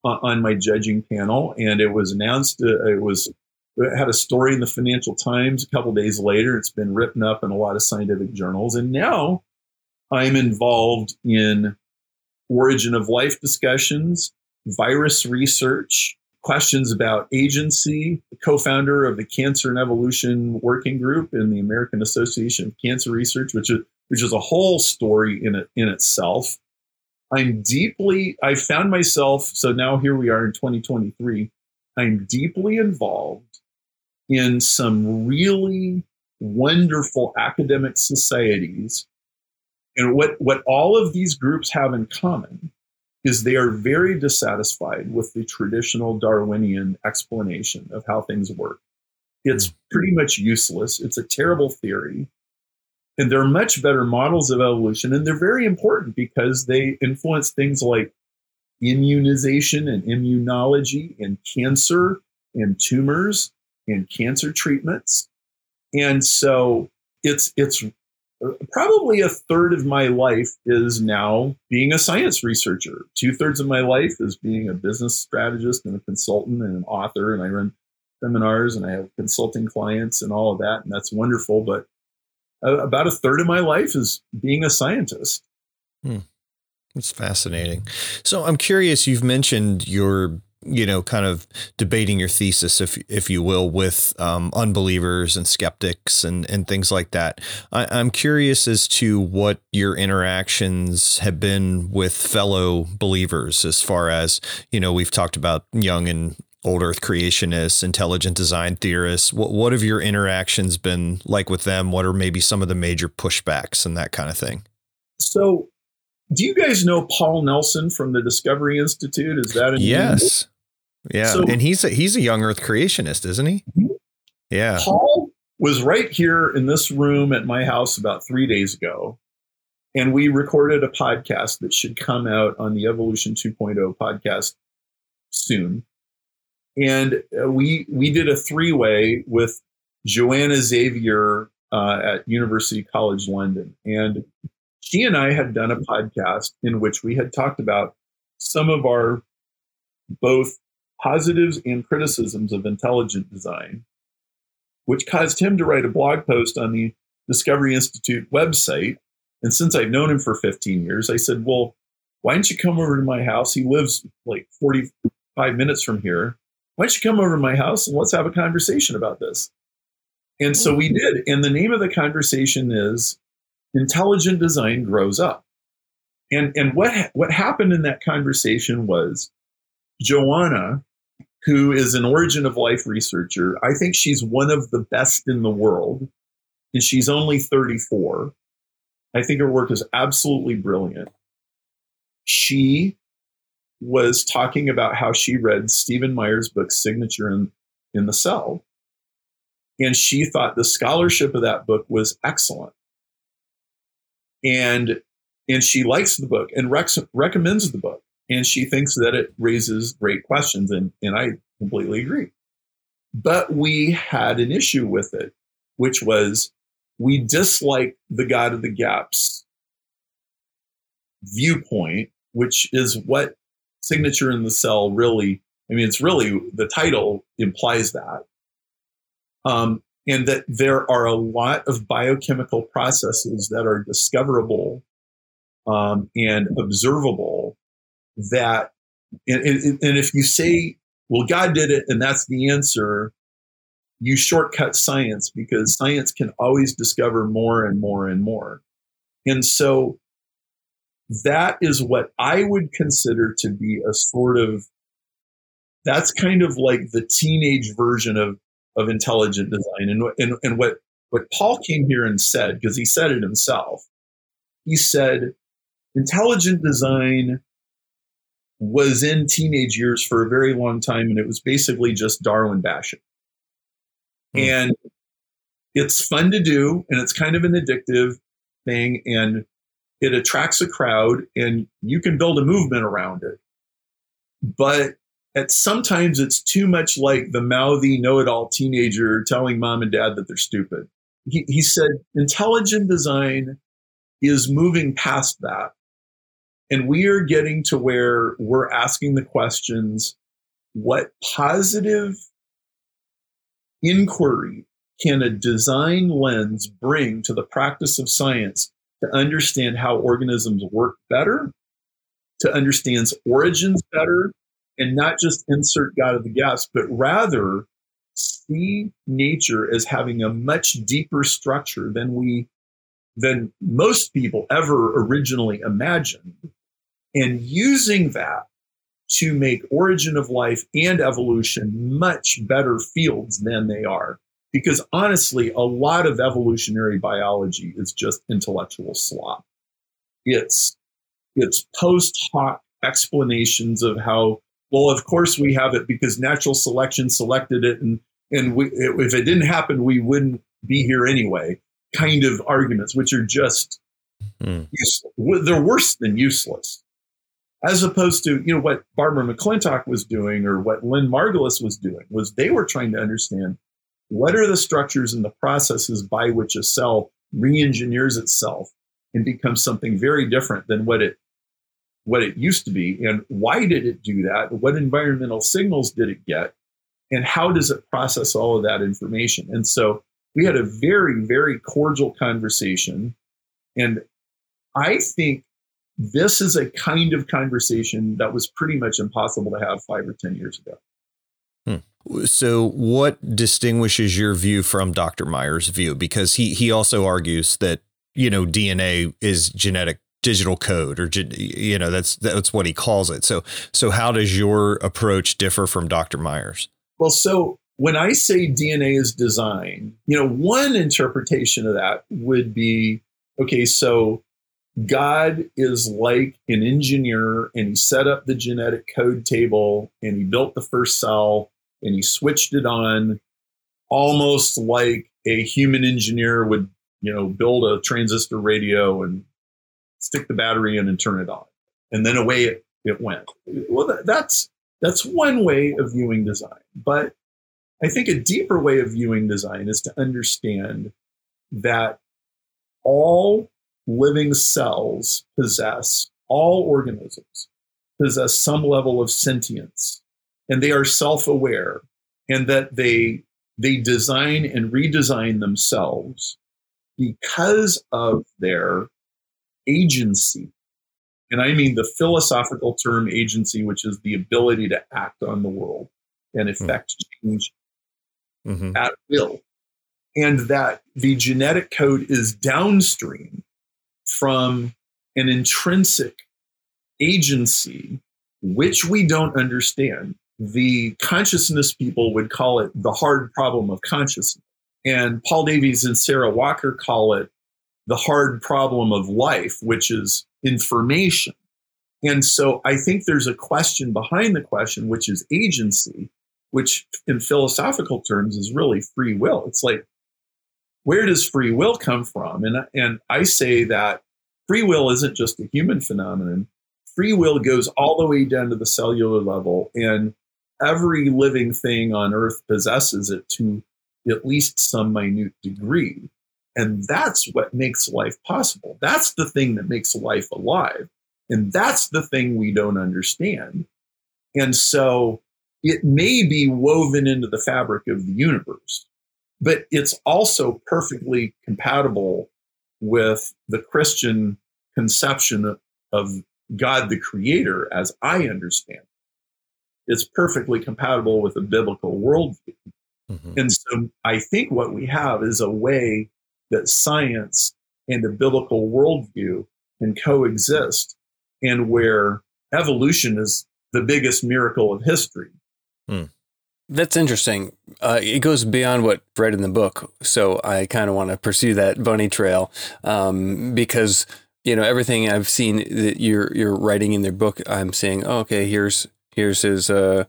uh, on my judging panel. And it was announced, uh, it was, it had a story in the Financial Times a couple days later. It's been written up in a lot of scientific journals. And now I'm involved in origin of life discussions, virus research, questions about agency, co founder of the Cancer and Evolution Working Group in the American Association of Cancer Research, which is, which is a whole story in, it, in itself. I'm deeply, I found myself, so now here we are in 2023. I'm deeply involved in some really wonderful academic societies. And what, what all of these groups have in common is they are very dissatisfied with the traditional Darwinian explanation of how things work. It's hmm. pretty much useless. It's a terrible theory. And they're much better models of evolution. And they're very important because they influence things like immunization and immunology and cancer and tumors and cancer treatments. and so it's it's probably a third of my life is now being a science researcher. Two thirds of my life is being a business strategist and a consultant and an author, and I run seminars and I have consulting clients and all of that, and that's wonderful. But about a third of my life is being a scientist. Hmm. That's fascinating. So I'm curious. You've mentioned your you know, kind of debating your thesis, if if you will, with um, unbelievers and skeptics and and things like that. I, I'm curious as to what your interactions have been with fellow believers, as far as you know. We've talked about young and old Earth creationists, intelligent design theorists. What what have your interactions been like with them? What are maybe some of the major pushbacks and that kind of thing? So do you guys know Paul Nelson from the Discovery Institute? Is that a yes? Yeah, so, and he's a, he's a young Earth creationist, isn't he? Yeah. Paul was right here in this room at my house about three days ago, and we recorded a podcast that should come out on the Evolution 2.0 podcast soon. And uh, we we did a three way with Joana Xavier uh, at University College London, and she and I had done a podcast in which we had talked about some of our both positives and criticisms of intelligent design, which caused him to write a blog post on the Discovery Institute website. And since I've known him for 15 years, I said, Well, why don't you come over to my house? He lives like 45 minutes from here. Why don't you come over to my house and let's have a conversation about this? And so we did. And the name of the conversation is Intelligent Design Grows Up. And, and what, what happened in that conversation was Joana, who is an origin of life researcher, I think she's one of the best in the world. And she's only 34. I think her work is absolutely brilliant. She was talking about how she read Stephen Meyer's book, Signature in, in the Cell. And she thought the scholarship of that book was excellent. And, and she likes the book and rec- recommends the book and she thinks that it raises great questions and, and i completely agree. But we had an issue with it which was we dislike the god of the gaps viewpoint which is what signature in the cell really i mean it's really the title implies that. Um, and that there are a lot of biochemical processes that are discoverable um, and observable that, and, and, and if you say, well, God did it and that's the answer, you shortcut science because science can always discover more and more and more. And so that is what I would consider to be a sort of that's kind of like the teenage version of of intelligent design and and, and what what Paul came here and said because he said it himself he said intelligent design was in teenage years for a very long time, and it was basically just Darwin bashing. Hmm. And it's fun to do, and it's kind of an addictive thing, and it attracts a crowd, and you can build a movement around it. But at sometimes it's too much like the mouthy know-it-all teenager telling mom and dad that they're stupid. He, he said intelligent design is moving past that and we are getting to where we're asking the questions what positive inquiry can a design lens bring to the practice of science to understand how organisms work better, to understand origins better, and not just insert God of the gaps, but rather see nature as having a much deeper structure than we than most people ever originally imagined and using that to make origin of life and evolution much better fields than they are. Because honestly, a lot of evolutionary biology is just intellectual slop. It's it's post hoc explanations of how well, of course we have it because natural selection selected it, and and we, if it didn't happen, we wouldn't be here anyway. Kind of arguments, which are just mm. they're worse than useless as opposed to you know what Barbara McClintock was doing or what Lynn Margulis was doing was they were trying to understand what are the structures and the processes by which a cell re-engineers itself and becomes something very different than what it what it used to be. And why did it do that? What environmental signals did it get? And how does it process all of that information? And so we had a very very cordial conversation. And i think this is a kind of conversation that was pretty much impossible to have five or ten years ago hmm. so, what distinguishes your view from Dr. Meyer's view? Because he he also argues that you know DNA is genetic digital code, or you know that's that's what he calls it. So, so how does your approach differ from Dr. Meyer's? Well, so when I say DNA is design, you know, one interpretation of that would be okay. So God is like an engineer, and he set up the genetic code table, and he built the first cell and he switched it on almost like a human engineer would, you know, build a transistor radio and stick the battery in and turn it on. And then away it, it went. Well, that, that's that's one way of viewing design. But I think a deeper way of viewing design is to understand that all living cells possess, all organisms possess some level of sentience and they are self-aware and that they they design and redesign themselves because of their agency and i mean the philosophical term agency which is the ability to act on the world and effect mm-hmm. change mm-hmm. at will and that the genetic code is downstream from an intrinsic agency which we don't understand the consciousness people would call it the hard problem of consciousness. And Paul Davies and Sarah Walker call it the hard problem of life, which is information. And so I think there's a question behind the question, which is agency, which in philosophical terms is really free will. It's like, where does free will come from? And, and I say that free will isn't just a human phenomenon. Free will goes all the way down to the cellular level. And every living thing on earth possesses it to at least some minute degree. And that's what makes life possible. That's the thing that makes life alive. And that's the thing we don't understand. And so it may be woven into the fabric of the universe, but it's also perfectly compatible with the Christian conception of God the Creator as I understand it. it's perfectly compatible with a biblical worldview. Mm-hmm. And so I think what we have is a way that science and a biblical worldview can coexist and where evolution is the biggest miracle of history. Hmm. That's interesting. Uh, it goes beyond what read in the book. So I kind of want to pursue that bunny trail um, because you know everything I've seen that you're you're writing in their book. I'm saying, oh, okay, here's here's his uh,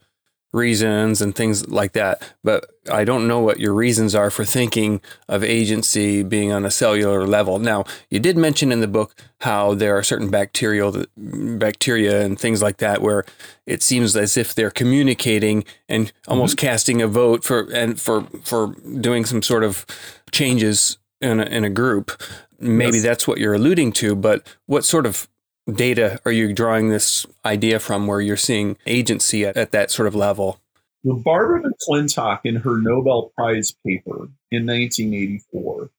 reasons and things like that. But I don't know what your reasons are for thinking of agency being on a cellular level. Now, you did mention in the book how there are certain bacterial bacteria and things like that where it seems as if they're communicating and almost mm-hmm. casting a vote for and for for doing some sort of changes in a, in a group. Maybe yes. that's what you're alluding to, but what sort of data are you drawing this idea from where you're seeing agency at, at that sort of level? Well, Barbara McClintock, in her Nobel Prize paper in 1984,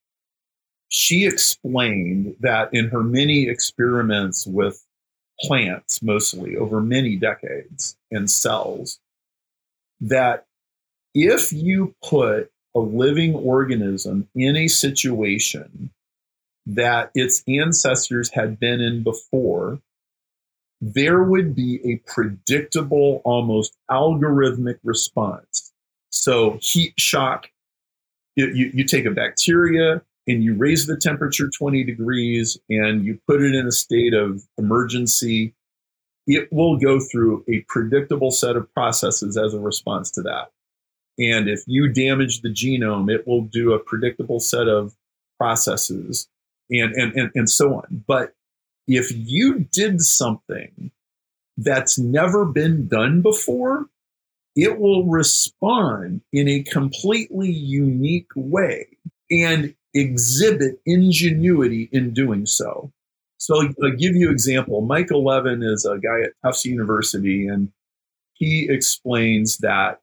she explained that in her many experiments with plants, mostly over many decades, and cells, that if you put a living organism in a situation that its ancestors had been in before, there would be a predictable, almost algorithmic response. So, heat shock, you, you, take a bacteria and you raise the temperature 20 degrees and you put it in a state of emergency, it will go through a predictable set of processes as a response to that. And if you damage the genome, it will do a predictable set of processes and, and, and, and so on. But if you did something that's never been done before, it will respond in a completely unique way and exhibit ingenuity in doing so. So I'll give you an example. Michael Levin is a guy at Tufts University, and he explains that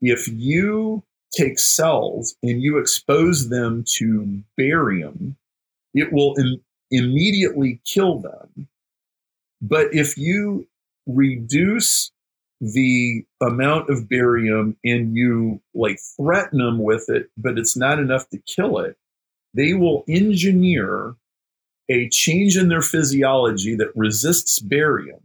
if you take cells and you expose them to barium, it will Im- immediately kill them. But if you reduce the amount of barium and you like threaten them with it, but it's not enough to kill it, they will engineer a change in their physiology that resists barium,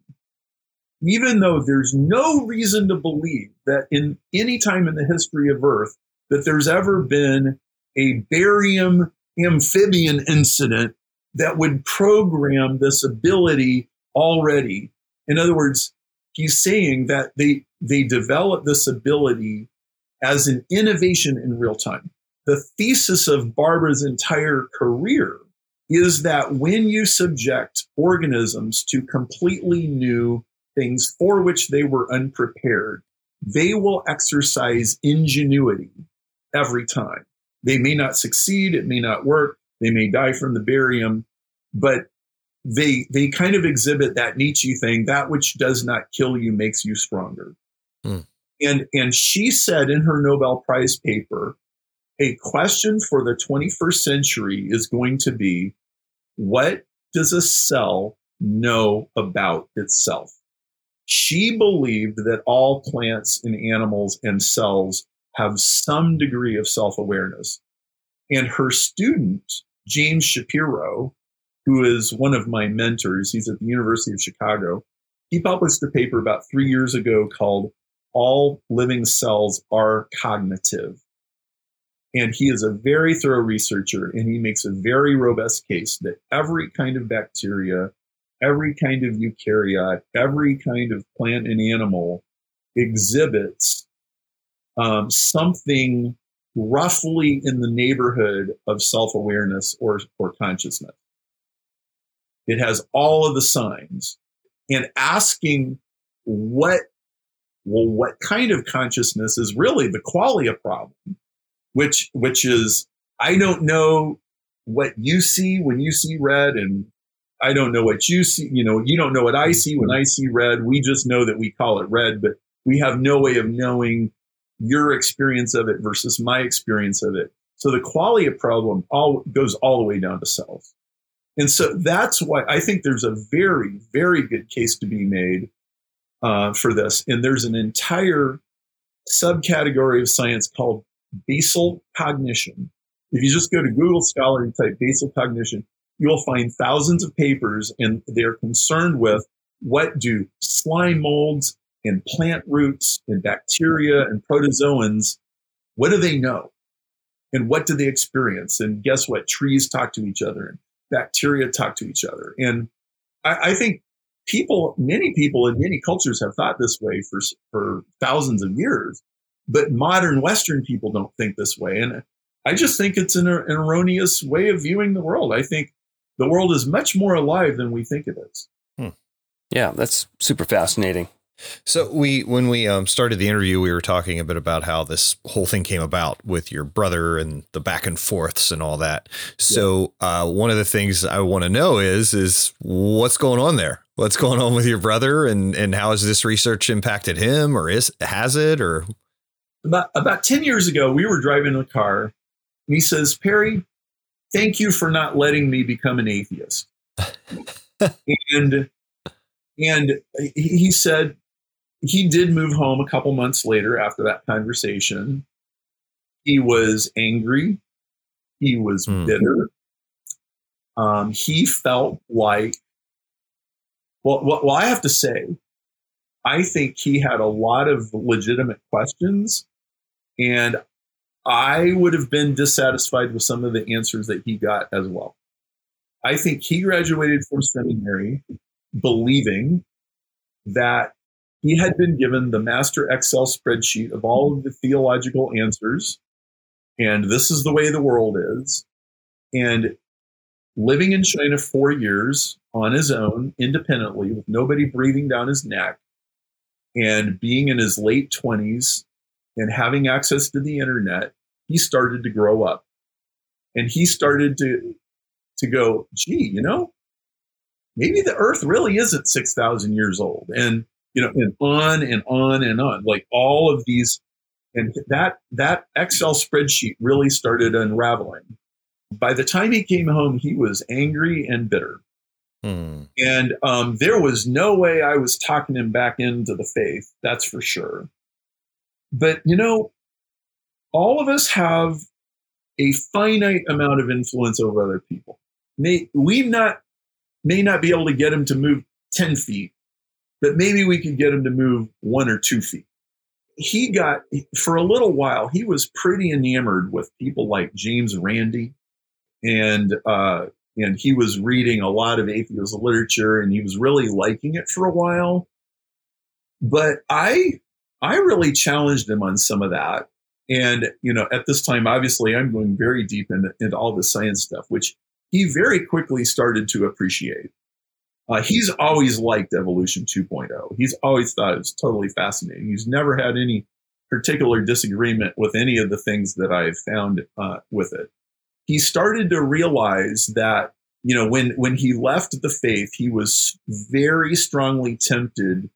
even though there's no reason to believe that in any time in the history of Earth that there's ever been a barium amphibian incident that would program this ability already. In other words, he's saying that they they develop this ability as an innovation in real time. The thesis of Barbara's entire career is that when you subject organisms to completely new things for which they were unprepared, they will exercise ingenuity every time. They may not succeed, it may not work, they may die from the barium, but they they kind of exhibit that Nietzsche thing, that which does not kill you makes you stronger. Hmm. And and she said in her Nobel Prize paper, a question for the 21st century is going to be what does a cell know about itself? She believed that all plants and animals and cells have some degree of self awareness. And her student, James Shapiro, who is one of my mentors. He's at the University of Chicago. He published a paper about three years ago called All Living Cells Are Cognitive. And he is a very thorough researcher and he makes a very robust case that every kind of bacteria, every kind of eukaryote, every kind of plant and animal exhibits um, something roughly in the neighborhood of self awareness or, or consciousness. It has all of the signs. And asking what, well, what kind of consciousness is really the qualia problem, which, which is, I don't know what you see when you see red and I don't know what you see. You know, you don't know what I see when I see red. We just know that we call it red, but we have no way of knowing your experience of it versus my experience of it. So the qualia problem all goes all the way down to cells. And so that's why I think there's a very, very good case to be made uh, for this. And there's an entire subcategory of science called basal cognition. If you just go to Google Scholar and type basal cognition, you'll find thousands of papers and they're concerned with what do slime molds and plant roots and bacteria and protozoans, what do they know? And what do they experience? And guess what? Trees talk to each other and bacteria talk to each other. And I, I think people, many people in many cultures have thought this way for, for thousands of years, but modern Western people don't think this way. And I just think it's an, an erroneous way of viewing the world. I think the world is much more alive than we think it is. Hmm. Yeah, that's super fascinating. So we, when we um, started the interview, we were talking a bit about how this whole thing came about with your brother and the back and forths and all that. So uh, one of the things I want to know is is what's going on there? What's going on with your brother, and and how has this research impacted him, or is has it, or about about ten years ago, we were driving in a car, and he says, "Perry, thank you for not letting me become an atheist." *laughs* and and he said he did move home a couple months later after that conversation. He was angry. He was mm. bitter. Um, he felt like, well, well, I have to say, I think he had a lot of legitimate questions, and I would have been dissatisfied with some of the answers that he got as well. I think he graduated from seminary believing that he had been given the master Excel spreadsheet of all of the theological answers. And this is the way the world is. And living in China four years on his own, independently, with nobody breathing down his neck, And being in his late 20s and having access to the internet, he started to grow up. And he started to, to go, gee, you know, maybe the earth really isn't 6,000 years old. And, you know, and on and on and on, like all of these. And that, that Excel spreadsheet really started unraveling. By the time he came home, he was angry and bitter. Hmm. And um, there was no way I was talking him back into the faith, that's for sure. But, you know, all of us have a finite amount of influence over other people. May, we not may not be able to get him to move 10 feet, but maybe we could get him to move one or two feet. He got, for a little while, he was pretty enamored with people like James Randi. And, uh, and he was reading a lot of atheist literature and he was really liking it for a while. But I, I really challenged him on some of that. And, you know, at this time, obviously, I'm going very deep into, into all the science stuff, which he very quickly started to appreciate. Uh, he's always liked Evolution 2.0. He's always thought it was totally fascinating. He's never had any particular disagreement with any of the things that I've found uh, with it. He started to realize that, you know, when, when he left the faith, he was very strongly tempted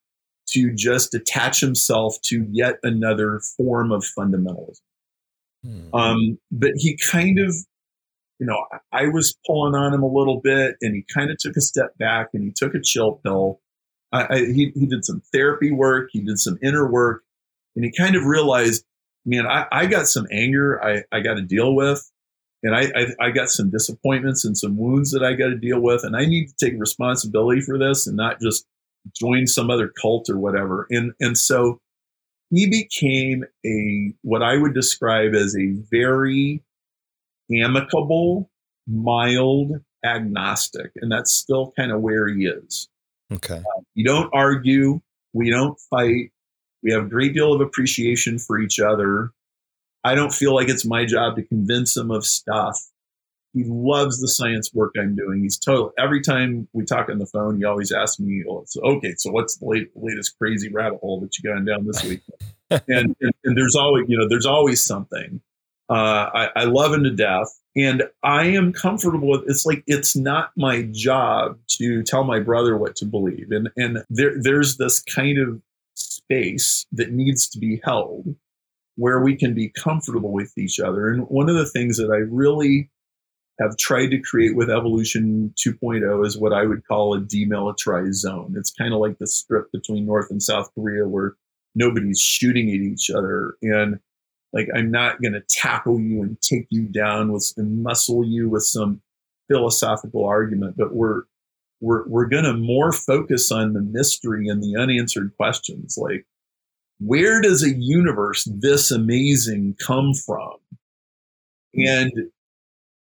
to just attach himself to yet another form of fundamentalism. Hmm. Um, but he kind of you know, I was pulling on him a little bit and he kind of took a step back and he took a chill pill. I, I, he, he did some therapy work, he did some inner work, and he kind of realized, man, I, I got some anger I, I got to deal with. And I, I, I got some disappointments and some wounds that I got to deal with. And I need to take responsibility for this and not just join some other cult or whatever. And, and so he became a, what I would describe as a very amicable, mild agnostic. And that's still kind of where he is. Okay. Uh, you don't argue. We don't fight. We have a great deal of appreciation for each other. I don't feel like it's my job to convince him of stuff. He loves the science work I'm doing. He's total. Every time we talk on the phone, he always asks me, well, "Okay, so what's the late, latest crazy rabbit hole that you got down this week?" *laughs* and, and, and there's always, you know, there's always something. Uh, I, I love him to death. And I am comfortable with it's like it's not my job to tell my brother what to believe. And and there there's this kind of space that needs to be held where we can be comfortable with each other. And one of the things that I really have tried to create with Evolution 2.0 is what I would call a demilitarized zone. It's kind of like the strip between North and South Korea where nobody's shooting at each other. And like I'm not going to tackle you and take you down with and muscle you with some philosophical argument, but we're we're we're going to more focus on the mystery and the unanswered questions like where does a universe this amazing come from? And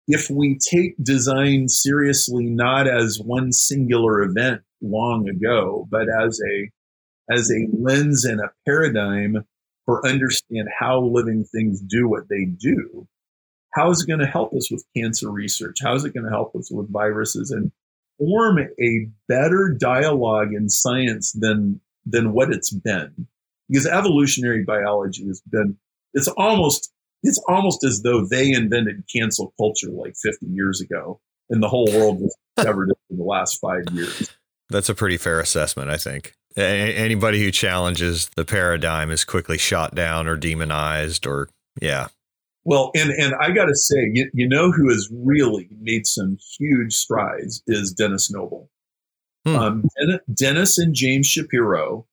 if we take design seriously not as one singular event long ago, but as a as a lens and a paradigm or understand how living things do what they do, how is it going to help us with cancer research? How is it going to help us with viruses and form a better dialogue in science than than what it's been? Because evolutionary biology has been it's almost it's almost as though they invented cancel culture like 50 years ago and the whole world was *laughs* discovered in the last five years. That's a pretty fair assessment, I think. Anybody who challenges the paradigm is quickly shot down or demonized, or yeah. Well, and and I got to say, you, you know who has really made some huge strides is Denis Noble. Hmm. Um, Denis and James Shapiro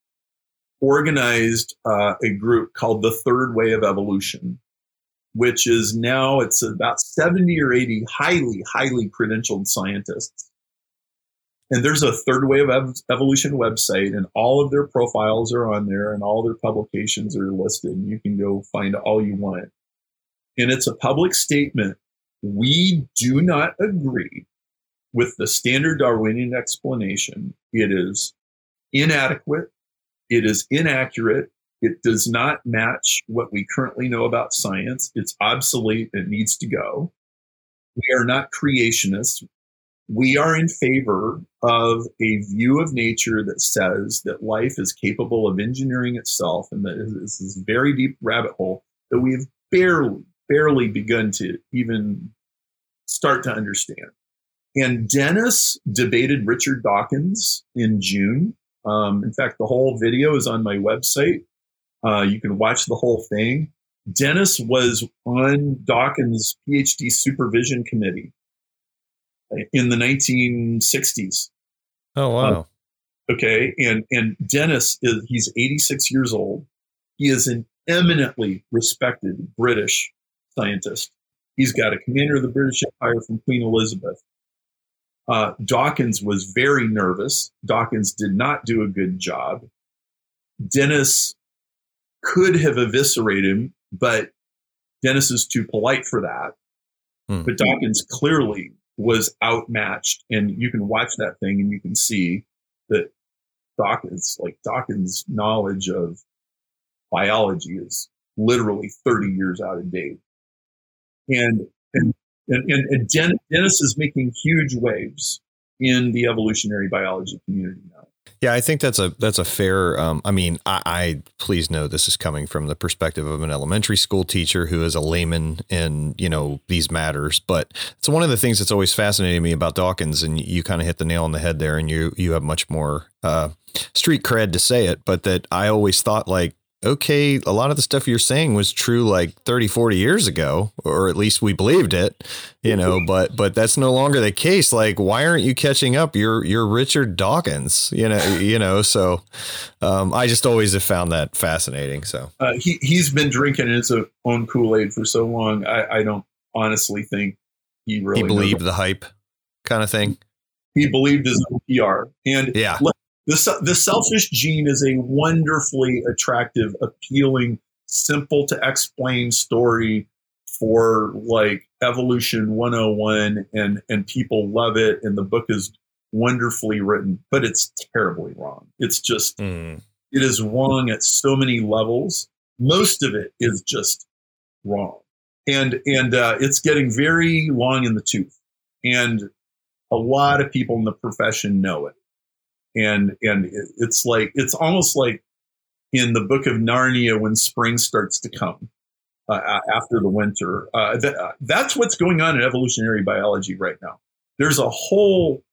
organized uh, a group called the Third Way of Evolution, which is now it's about 70 or 80 highly, highly credentialed scientists and there's a third wave of ev- evolution website, and all of their profiles are on there, and all their publications are listed. And you can go find all you want. And it's a public statement. We do not agree with the standard Darwinian explanation. It is inadequate. It is inaccurate. It does not match what we currently know about science. It's obsolete. It needs to go. We are not creationists we are in favor of a view of nature that says that life is capable of engineering itself and that this is very deep rabbit hole that we have barely, barely begun to even start to understand. And Denis debated Richard Dawkins in June. Um, in fact, the whole video is on my website. Uh, you can watch the whole thing. Denis was on Dawkins' PhD supervision committee in the 1960s. Oh wow. Uh, okay, and and Denis is he's 86 years old. He is an eminently respected British scientist. He's got a commander of the British Empire from Queen Elizabeth. Uh, Dawkins was very nervous. Dawkins did not do a good job. Denis could have eviscerated him, but Denis is too polite for that. Hmm. But Dawkins clearly was outmatched. And you can watch that thing and you can see that Dawkins, like Dawkins' knowledge of biology is literally 30 years out of date. And, and, and, and Denis is making huge waves in the evolutionary biology community now. Yeah, I think that's a that's a fair. Um, I mean, I, I, please know this is coming from the perspective of an elementary school teacher who is a layman in you know these matters. But it's one of the things that's always fascinated me about Dawkins, and you, kind of hit the nail on the head there, and you you have much more uh, street cred to say it. But that I always thought like okay, a lot of the stuff you're saying was true like 30, 40 years ago, or at least we believed it, you know, but but that's no longer the case. Like, why aren't you catching up? You're you're Richard Dawkins, you know, *laughs* you know. So um, I just always have found that fascinating. So uh, he he's been drinking his own Kool-Aid for so long. I, I don't honestly think he really he believed the hype kind of thing. He believed his own PR. And yeah. The, the selfish gene is a wonderfully attractive, appealing, simple to explain story for like evolution 101 and and people love it and the book is wonderfully written but it's terribly wrong. It's just mm. it is wrong at so many levels. Most of it is just wrong. And and uh, it's getting very long in the tooth. And a lot of people in the profession know it and and it's like it's almost like in the book of Narnia when spring starts to come uh, after the winter. Uh, that, uh, that's what's going on in evolutionary biology right now. There's a whole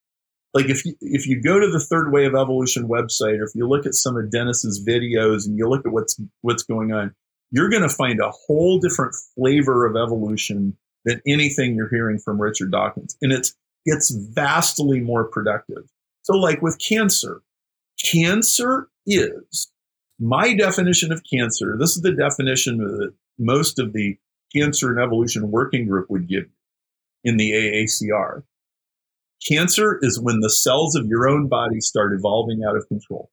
like if you if you go to the Third Way of Evolution website, or if you look at some of Denis's videos and you look at what's what's going on, you're going to find a whole different flavor of evolution than anything you're hearing from Richard Dawkins, and it's it's vastly more productive. So, like with cancer, cancer is my definition of cancer. This is the definition that most of the Cancer and Evolution Working Group would give in the AACR. Cancer is when the cells of your own body start evolving out of control.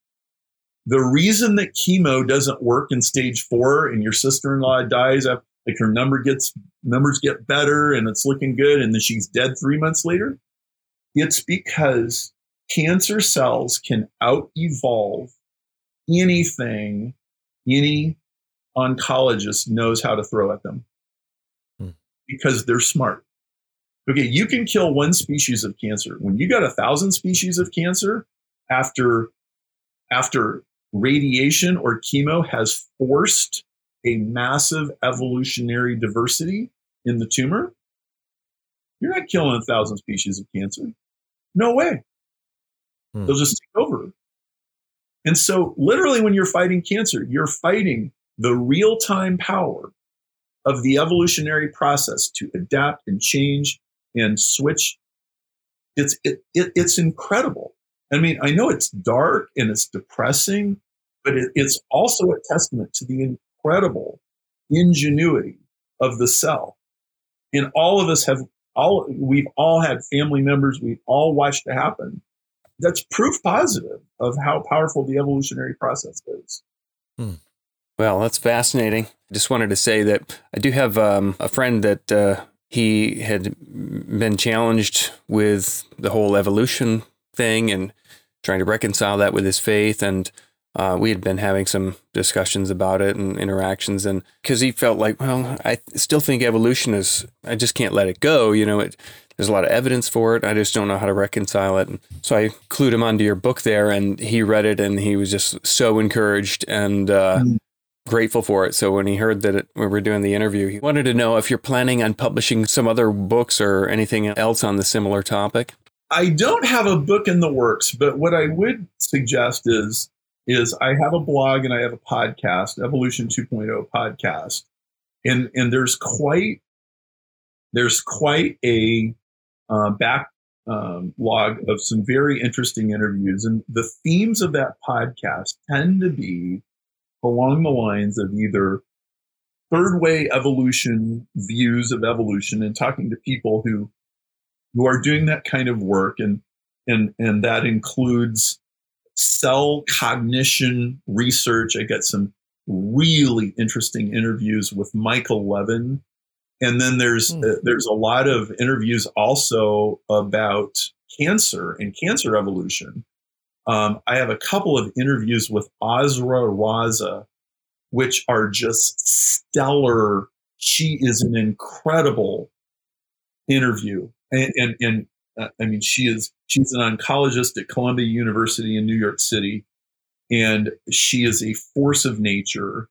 The reason that chemo doesn't work in stage four and your sister-in-law dies, like her number gets numbers get better and it's looking good, and then she's dead three months later, it's because cancer cells can out evolve anything any oncologist knows how to throw at them hmm. because they're smart. Okay, you can kill one species of cancer. When you got a thousand species of cancer after after radiation or chemo has forced a massive evolutionary diversity in the tumor, you're not killing a thousand species of cancer. No way. Hmm. They'll just take over. And so, literally, when you're fighting cancer, you're fighting the real time power of the evolutionary process to adapt and change and switch. It's, it, it, it's incredible. I mean, I know it's dark and it's depressing, but it, it's also a testament to the incredible ingenuity of the cell. And all of us have all, we've all had family members, we've all watched it happen that's proof positive of how powerful the evolutionary process is. Hmm. Well, that's fascinating. I just wanted to say that I do have um, a friend that uh, he had been challenged with the whole evolution thing and trying to reconcile that with his faith. And uh, we had been having some discussions about it and interactions. And because he felt like, well, I still think evolution is, I just can't let it go. You know, it, there's a lot of evidence for it. I just don't know how to reconcile it. And so I clued him onto your book there, and he read it, and he was just so encouraged and uh, mm-hmm. grateful for it. So when he heard that it, we were doing the interview, he wanted to know if you're planning on publishing some other books or anything else on the similar topic. I don't have a book in the works, but what I would suggest is is I have a blog and I have a podcast, Evolution 2.0 podcast. And and there's quite there's quite a uh, back um, log of some very interesting interviews. And the themes of that podcast tend to be along the lines of either third way evolution views of evolution and talking to people who who are doing that kind of work and and and that includes cell cognition research. I get some really interesting interviews with Michael Levin. And then there's mm. uh, there's a lot of interviews also about cancer and cancer evolution. Um, I have a couple of interviews with Azra Raza, which are just stellar. She is an incredible interview, and, and, and uh, I mean, she is she's an oncologist at Columbia University in New York City, and she is a force of nature.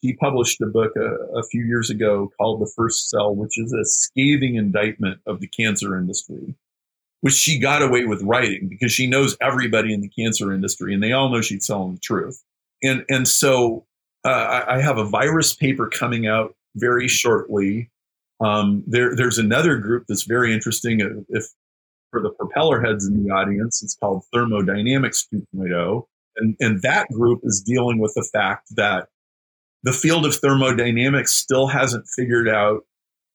He published a book a, a few years ago called The First Cell, which is a scathing indictment of the cancer industry, which she got away with writing because she knows everybody in the cancer industry, and they all know she's telling the truth. And and so uh, I, I have a virus paper coming out very shortly um, there, there's another group that's very interesting. If for the propeller heads in the audience. It's called Thermodynamics 2.0. And, and that group is dealing with the fact that the field of thermodynamics still hasn't figured out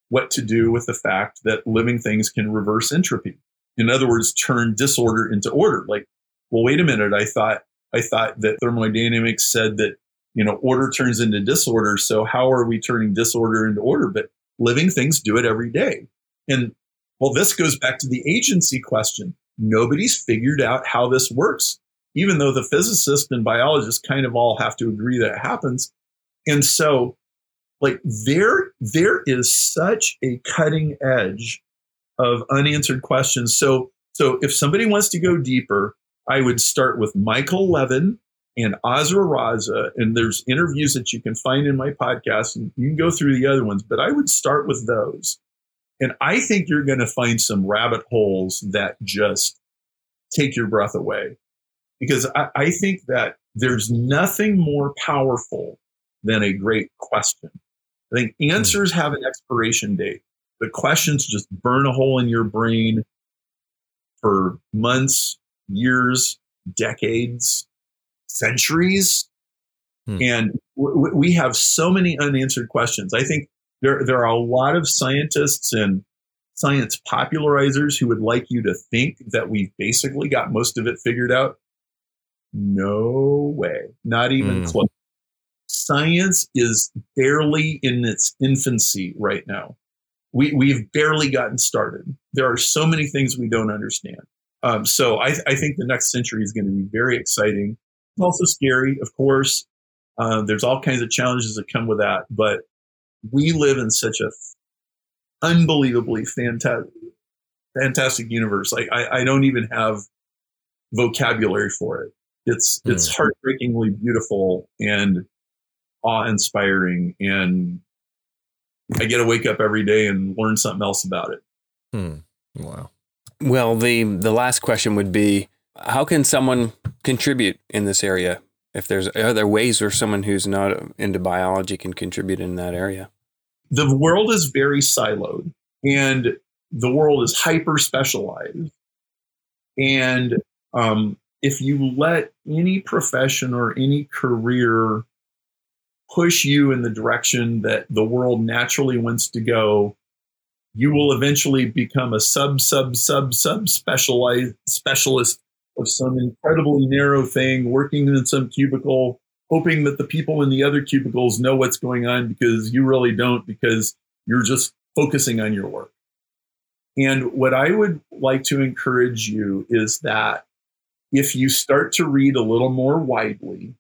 what to do with the fact that living things can reverse entropy. In other words, turn disorder into order. Like, well, wait a minute. I thought, I thought that thermodynamics said that, you know, order turns into disorder. So how are we turning disorder into order? But living things do it every day. And well, this goes back to the agency question. Nobody's figured out how this works, even though the physicists and biologists kind of all have to agree that it happens. And so, like, there, there is such a cutting edge of unanswered questions. So, so if somebody wants to go deeper, I would start with Michael Levin and Azra Raza, and there's interviews that you can find in my podcast, and you can go through the other ones, but I would start with those. And I think you're going to find some rabbit holes that just take your breath away. Because I, I think that there's nothing more powerful than a great question. I think hmm. answers mm. have an expiration date, but questions just burn a hole in your brain for months, years, decades, centuries. Mm. And w- we have so many unanswered questions. I think there, there are a lot of scientists and science popularizers who would like you to think that we've basically got most of it figured out. No way. Not even mm. close. Science is barely in its infancy right now. We, we've barely gotten started. There are so many things we don't understand. Um, so I, I, think the next century is going to be very exciting. It's also scary, of course. Uh, there's all kinds of challenges that come with that, but we live in such a unbelievably fantastic, fantastic universe. Like I, I don't even have vocabulary for it. It's mm. it's heartbreakingly beautiful and awe inspiring, and I get to wake up every day and learn something else about it. Hmm. Wow. Well, the the last question would be: How can someone contribute in this area? If there's are there ways where someone who's not into biology can contribute in that area? the world is very siloed and the world is hyper specialized. And um, if you let any profession or any career push you in the direction that the world naturally wants to go, you will eventually become a sub, sub, sub, sub specialized specialist of some incredibly narrow thing, working in some cubicle hoping that the people in the other cubicles know what's going on because you really don't because you're just focusing on your work. And what I would like to encourage you is that if you start to read a little more widely,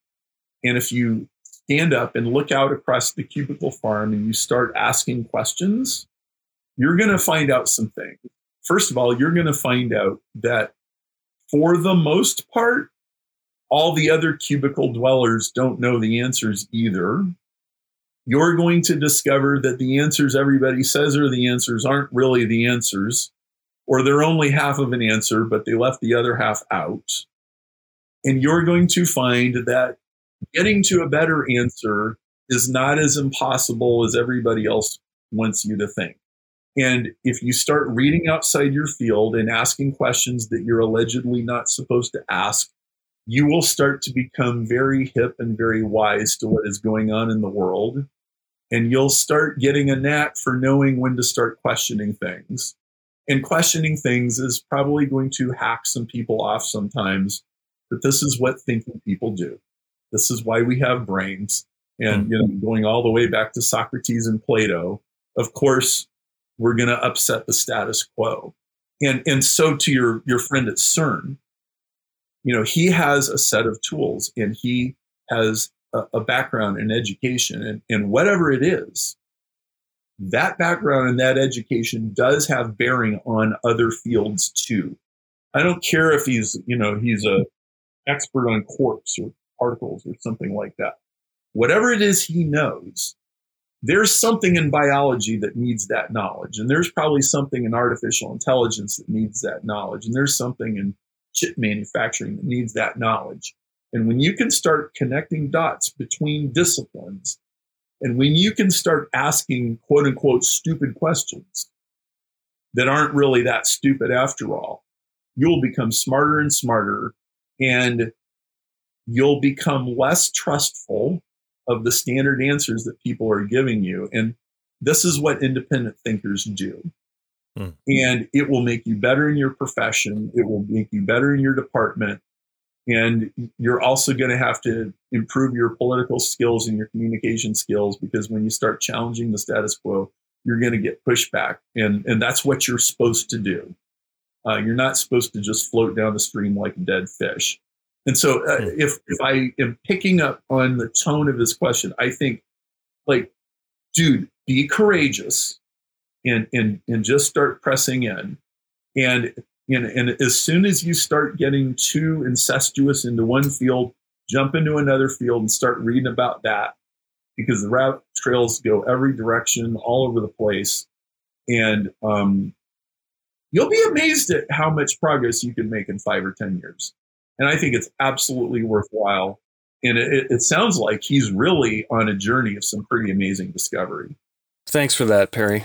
and if you stand up and look out across the cubicle farm and you start asking questions, you're going to find out some things. first of all, you're going to find out that for the most part, all the other cubicle dwellers don't know the answers either. You're going to discover that the answers everybody says are the answers aren't really the answers, or they're only half of an answer, but they left the other half out. And you're going to find that getting to a better answer is not as impossible as everybody else wants you to think. And if you start reading outside your field and asking questions that you're allegedly not supposed to ask, you will start to become very hip and very wise to what is going on in the world. And you'll start getting a knack for knowing when to start questioning things. And questioning things is probably going to hack some people off sometimes, but this is what thinking people do. This is why we have brains. And hmm. you know, going all the way back to Socrates and Plato, of course, we're going to upset the status quo. And and so to your your friend at CERN, you know, he has a set of tools and he has a, a background in education and, and whatever it is, that background and that education does have bearing on other fields too. I don't care if he's, you know, he's a expert on quarks or particles or something like that. Whatever it is he knows, there's something in biology that needs that knowledge. And there's probably something in artificial intelligence that needs that knowledge. And there's something in chip manufacturing that needs that knowledge. And when you can start connecting dots between disciplines, and when you can start asking quote unquote stupid questions that aren't really that stupid after all, you'll become smarter and smarter and you'll become less trustful of the standard answers that people are giving you. And this is what independent thinkers do. Hmm. And it will make you better in your profession. It will make you better in your department. And you're also going to have to improve your political skills and your communication skills because when you start challenging the status quo, you're going to get pushback. And, and that's what you're supposed to do. Uh, you're not supposed to just float down the stream like a dead fish. And so, uh, hmm. if if I am picking up on the tone of his question, I think, like, dude, be courageous, and and and just start pressing in, and and and as soon as you start getting too incestuous into one field, jump into another field and start reading about that, because the rabbit trails go every direction, all over the place, and um, you'll be amazed at how much progress you can make in five or ten years. And I think it's absolutely worthwhile. And it, it sounds like he's really on a journey of some pretty amazing discovery. Thanks for that, Perry.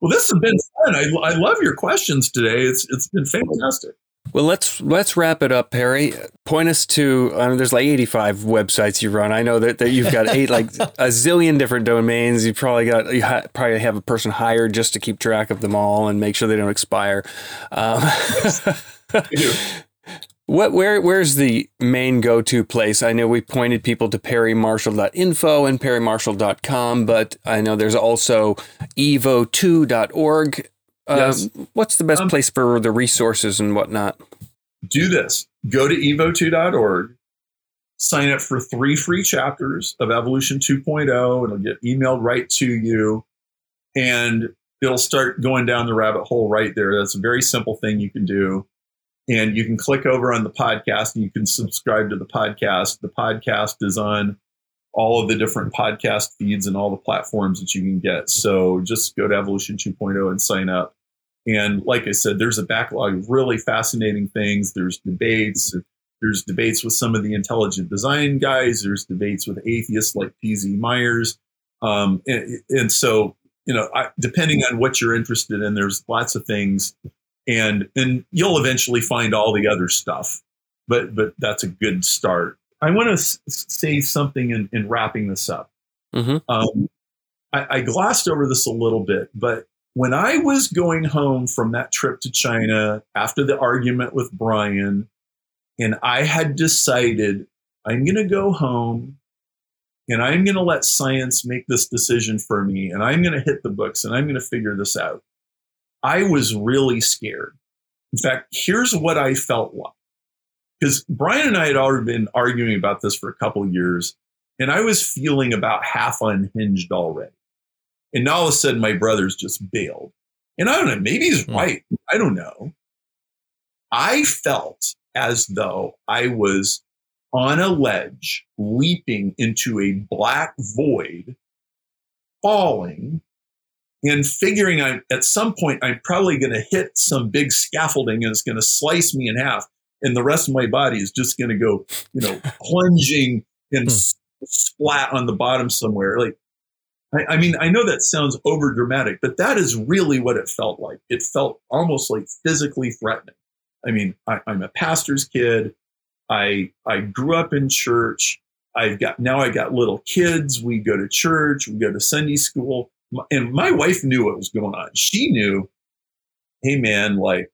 Well, this has been fun. I, I love your questions today. It's it's been fantastic. Well, let's let's wrap it up, Perry. Point us to. I mean, there's like 85 websites you run. I know that, that you've got eight, like a zillion different domains. You probably got you ha- probably have a person hired just to keep track of them all and make sure they don't expire. Um, *laughs* What where where's the main go-to place? I know we pointed people to perrymarshall.info and perrymarshall.com, but I know there's also evo2.org. Um, yes. what's the best um, place for the resources and whatnot? Do this. Go to evo2.org, sign up for three free chapters of Evolution 2.0. It'll get emailed right to you, and it'll start going down the rabbit hole right there. That's a very simple thing you can do and you can click over on the podcast and you can subscribe to the podcast. The podcast is on all of the different podcast feeds and all the platforms that you can get. So just go to Evolution 2.0 and sign up. And like I said, there's a backlog of really fascinating things. There's debates. There's debates with some of the intelligent design guys. There's debates with atheists like P.Z. Myers. Um, and, and, so, you know, I, depending on what you're interested in, there's lots of things and and you'll eventually find all the other stuff. But but that's a good start. I want to s- say something in, in wrapping this up. Mm-hmm. um, I, I glossed over this a little bit but when i was going home from that trip to china after the argument with brian and i had decided i'm going to go home and i'm going to let science make this decision for me and i'm going to hit the books and i'm going to figure this out I was really scared. In fact, here's what I felt like. Because Brian and I had already been arguing about this for a couple years, and I was feeling about half unhinged already. And now all of a sudden, my brothers just bailed. And I don't know, maybe he's Hmm. right. I don't know. I felt as though I was on a ledge, leaping into a black void, falling, and figuring I'm at some point I'm probably going to hit some big scaffolding and it's going to slice me in half, and the rest of my body is just going to go, you know, *laughs* plunging and Hmm. splat on the bottom somewhere. Like, I, I mean, I know that sounds over dramatic, but that is really what it felt like. It felt almost like physically threatening. I mean, I, I'm a pastor's kid. I I grew up in church. I've got now I got little kids. We go to church. We go to Sunday school. And my wife knew what was going on. She knew, hey man, like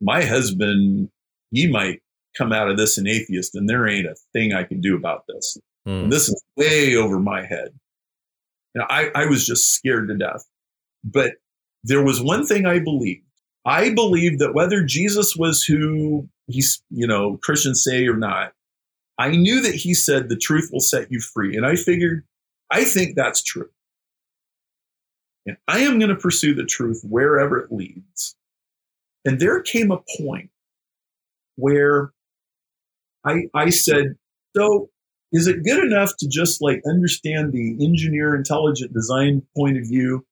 my husband, he might come out of this an atheist, and there ain't a thing I can do about this. Hmm. And this is way over my head. Know, I, I was just scared to death. But there was one thing I believed. I believed that whether Jesus was who he's, you know, Christians say or not, I knew that he said the truth will set you free. And I figured, I think that's true. And I am going to pursue the truth wherever it leads. And there came a point where I, I said, so is it good enough to just like understand the engineer intelligent design point of view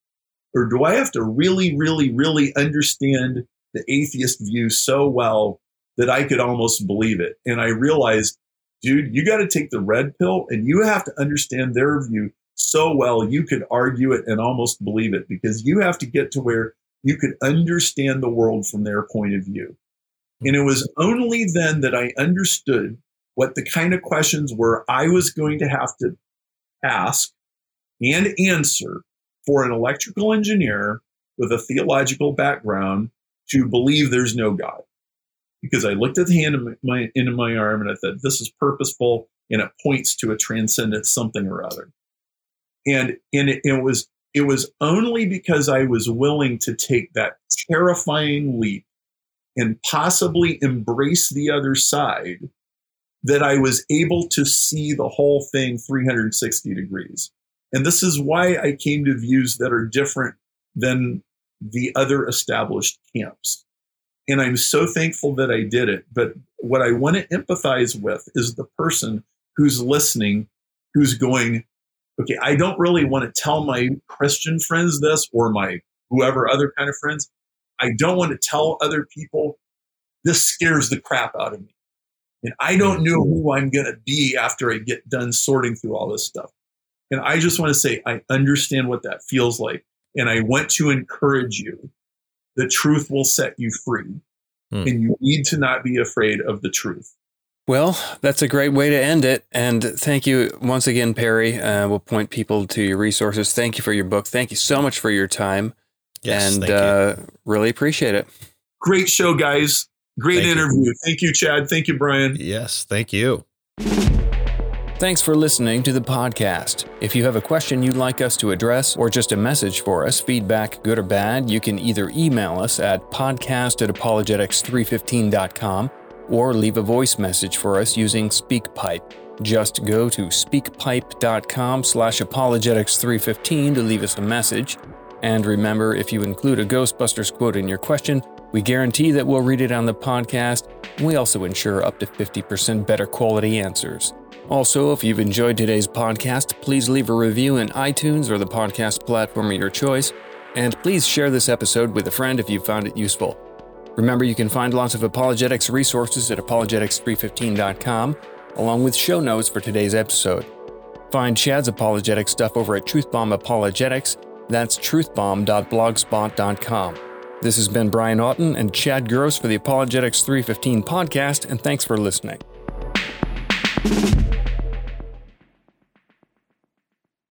or do i have to really really really understand the atheist view so well that i could almost believe it and i realized dude you got to take the red pill and you have to understand their view so well you could argue it and almost believe it because you have to get to where you could understand the world from their point of view and it was only then that i understood what the kind of questions were I was going to have to ask and answer for an electrical engineer with a theological background to believe there's no God. Because I looked at the hand in my, into my arm and I thought, this is purposeful and it points to a transcendent something or other. And, and it, it was it was only because I was willing to take that terrifying leap and possibly embrace the other side that I was able to see the whole thing 360 degrees. And this is why I came to views that are different than the other established camps. And I'm so thankful that I did it. But what I want to empathize with is the person who's listening, who's going, okay, I don't really want to tell my Christian friends this or my whoever other kind of friends. I don't want to tell other people this scares the crap out of me. And I don't know who I'm going to be after I get done sorting through all this stuff. And I just want to say, I understand what that feels like. And I want to encourage you. The truth will set you free. Hmm. And you need to not be afraid of the truth. Well, that's a great way to end it. And thank you once again, Perry. Uh, we'll point people to your resources. Thank you for your book. Thank you so much for your time. Yes, and thank you. uh, really appreciate it. Great show, guys. Great Thank you. interview. Thank you, Chad. Thank you, Brian. Yes, thank you. Thanks for listening to the podcast. If you have a question you'd like us to address or just a message for us, feedback, good or bad, you can either email us at podcast at apologetics315.com or leave a voice message for us using SpeakPipe. Just go to speakpipe.com slash apologetics315 to leave us a message. And remember, if you include a Ghostbusters quote in your question, we guarantee that we'll read it on the podcast. We also ensure up to 50% better quality answers. Also, if you've enjoyed today's podcast, please leave a review in iTunes or the podcast platform of your choice. And please share this episode with a friend if you found it useful. Remember, you can find lots of apologetics resources at apologetics315.com, along with show notes for today's episode. Find Chad's apologetic stuff over at Truthbomb Apologetics. That's truthbomb.blogspot.com. This has been Brian Auten and Chad Gross for the Apologetics 315 podcast, and thanks for listening.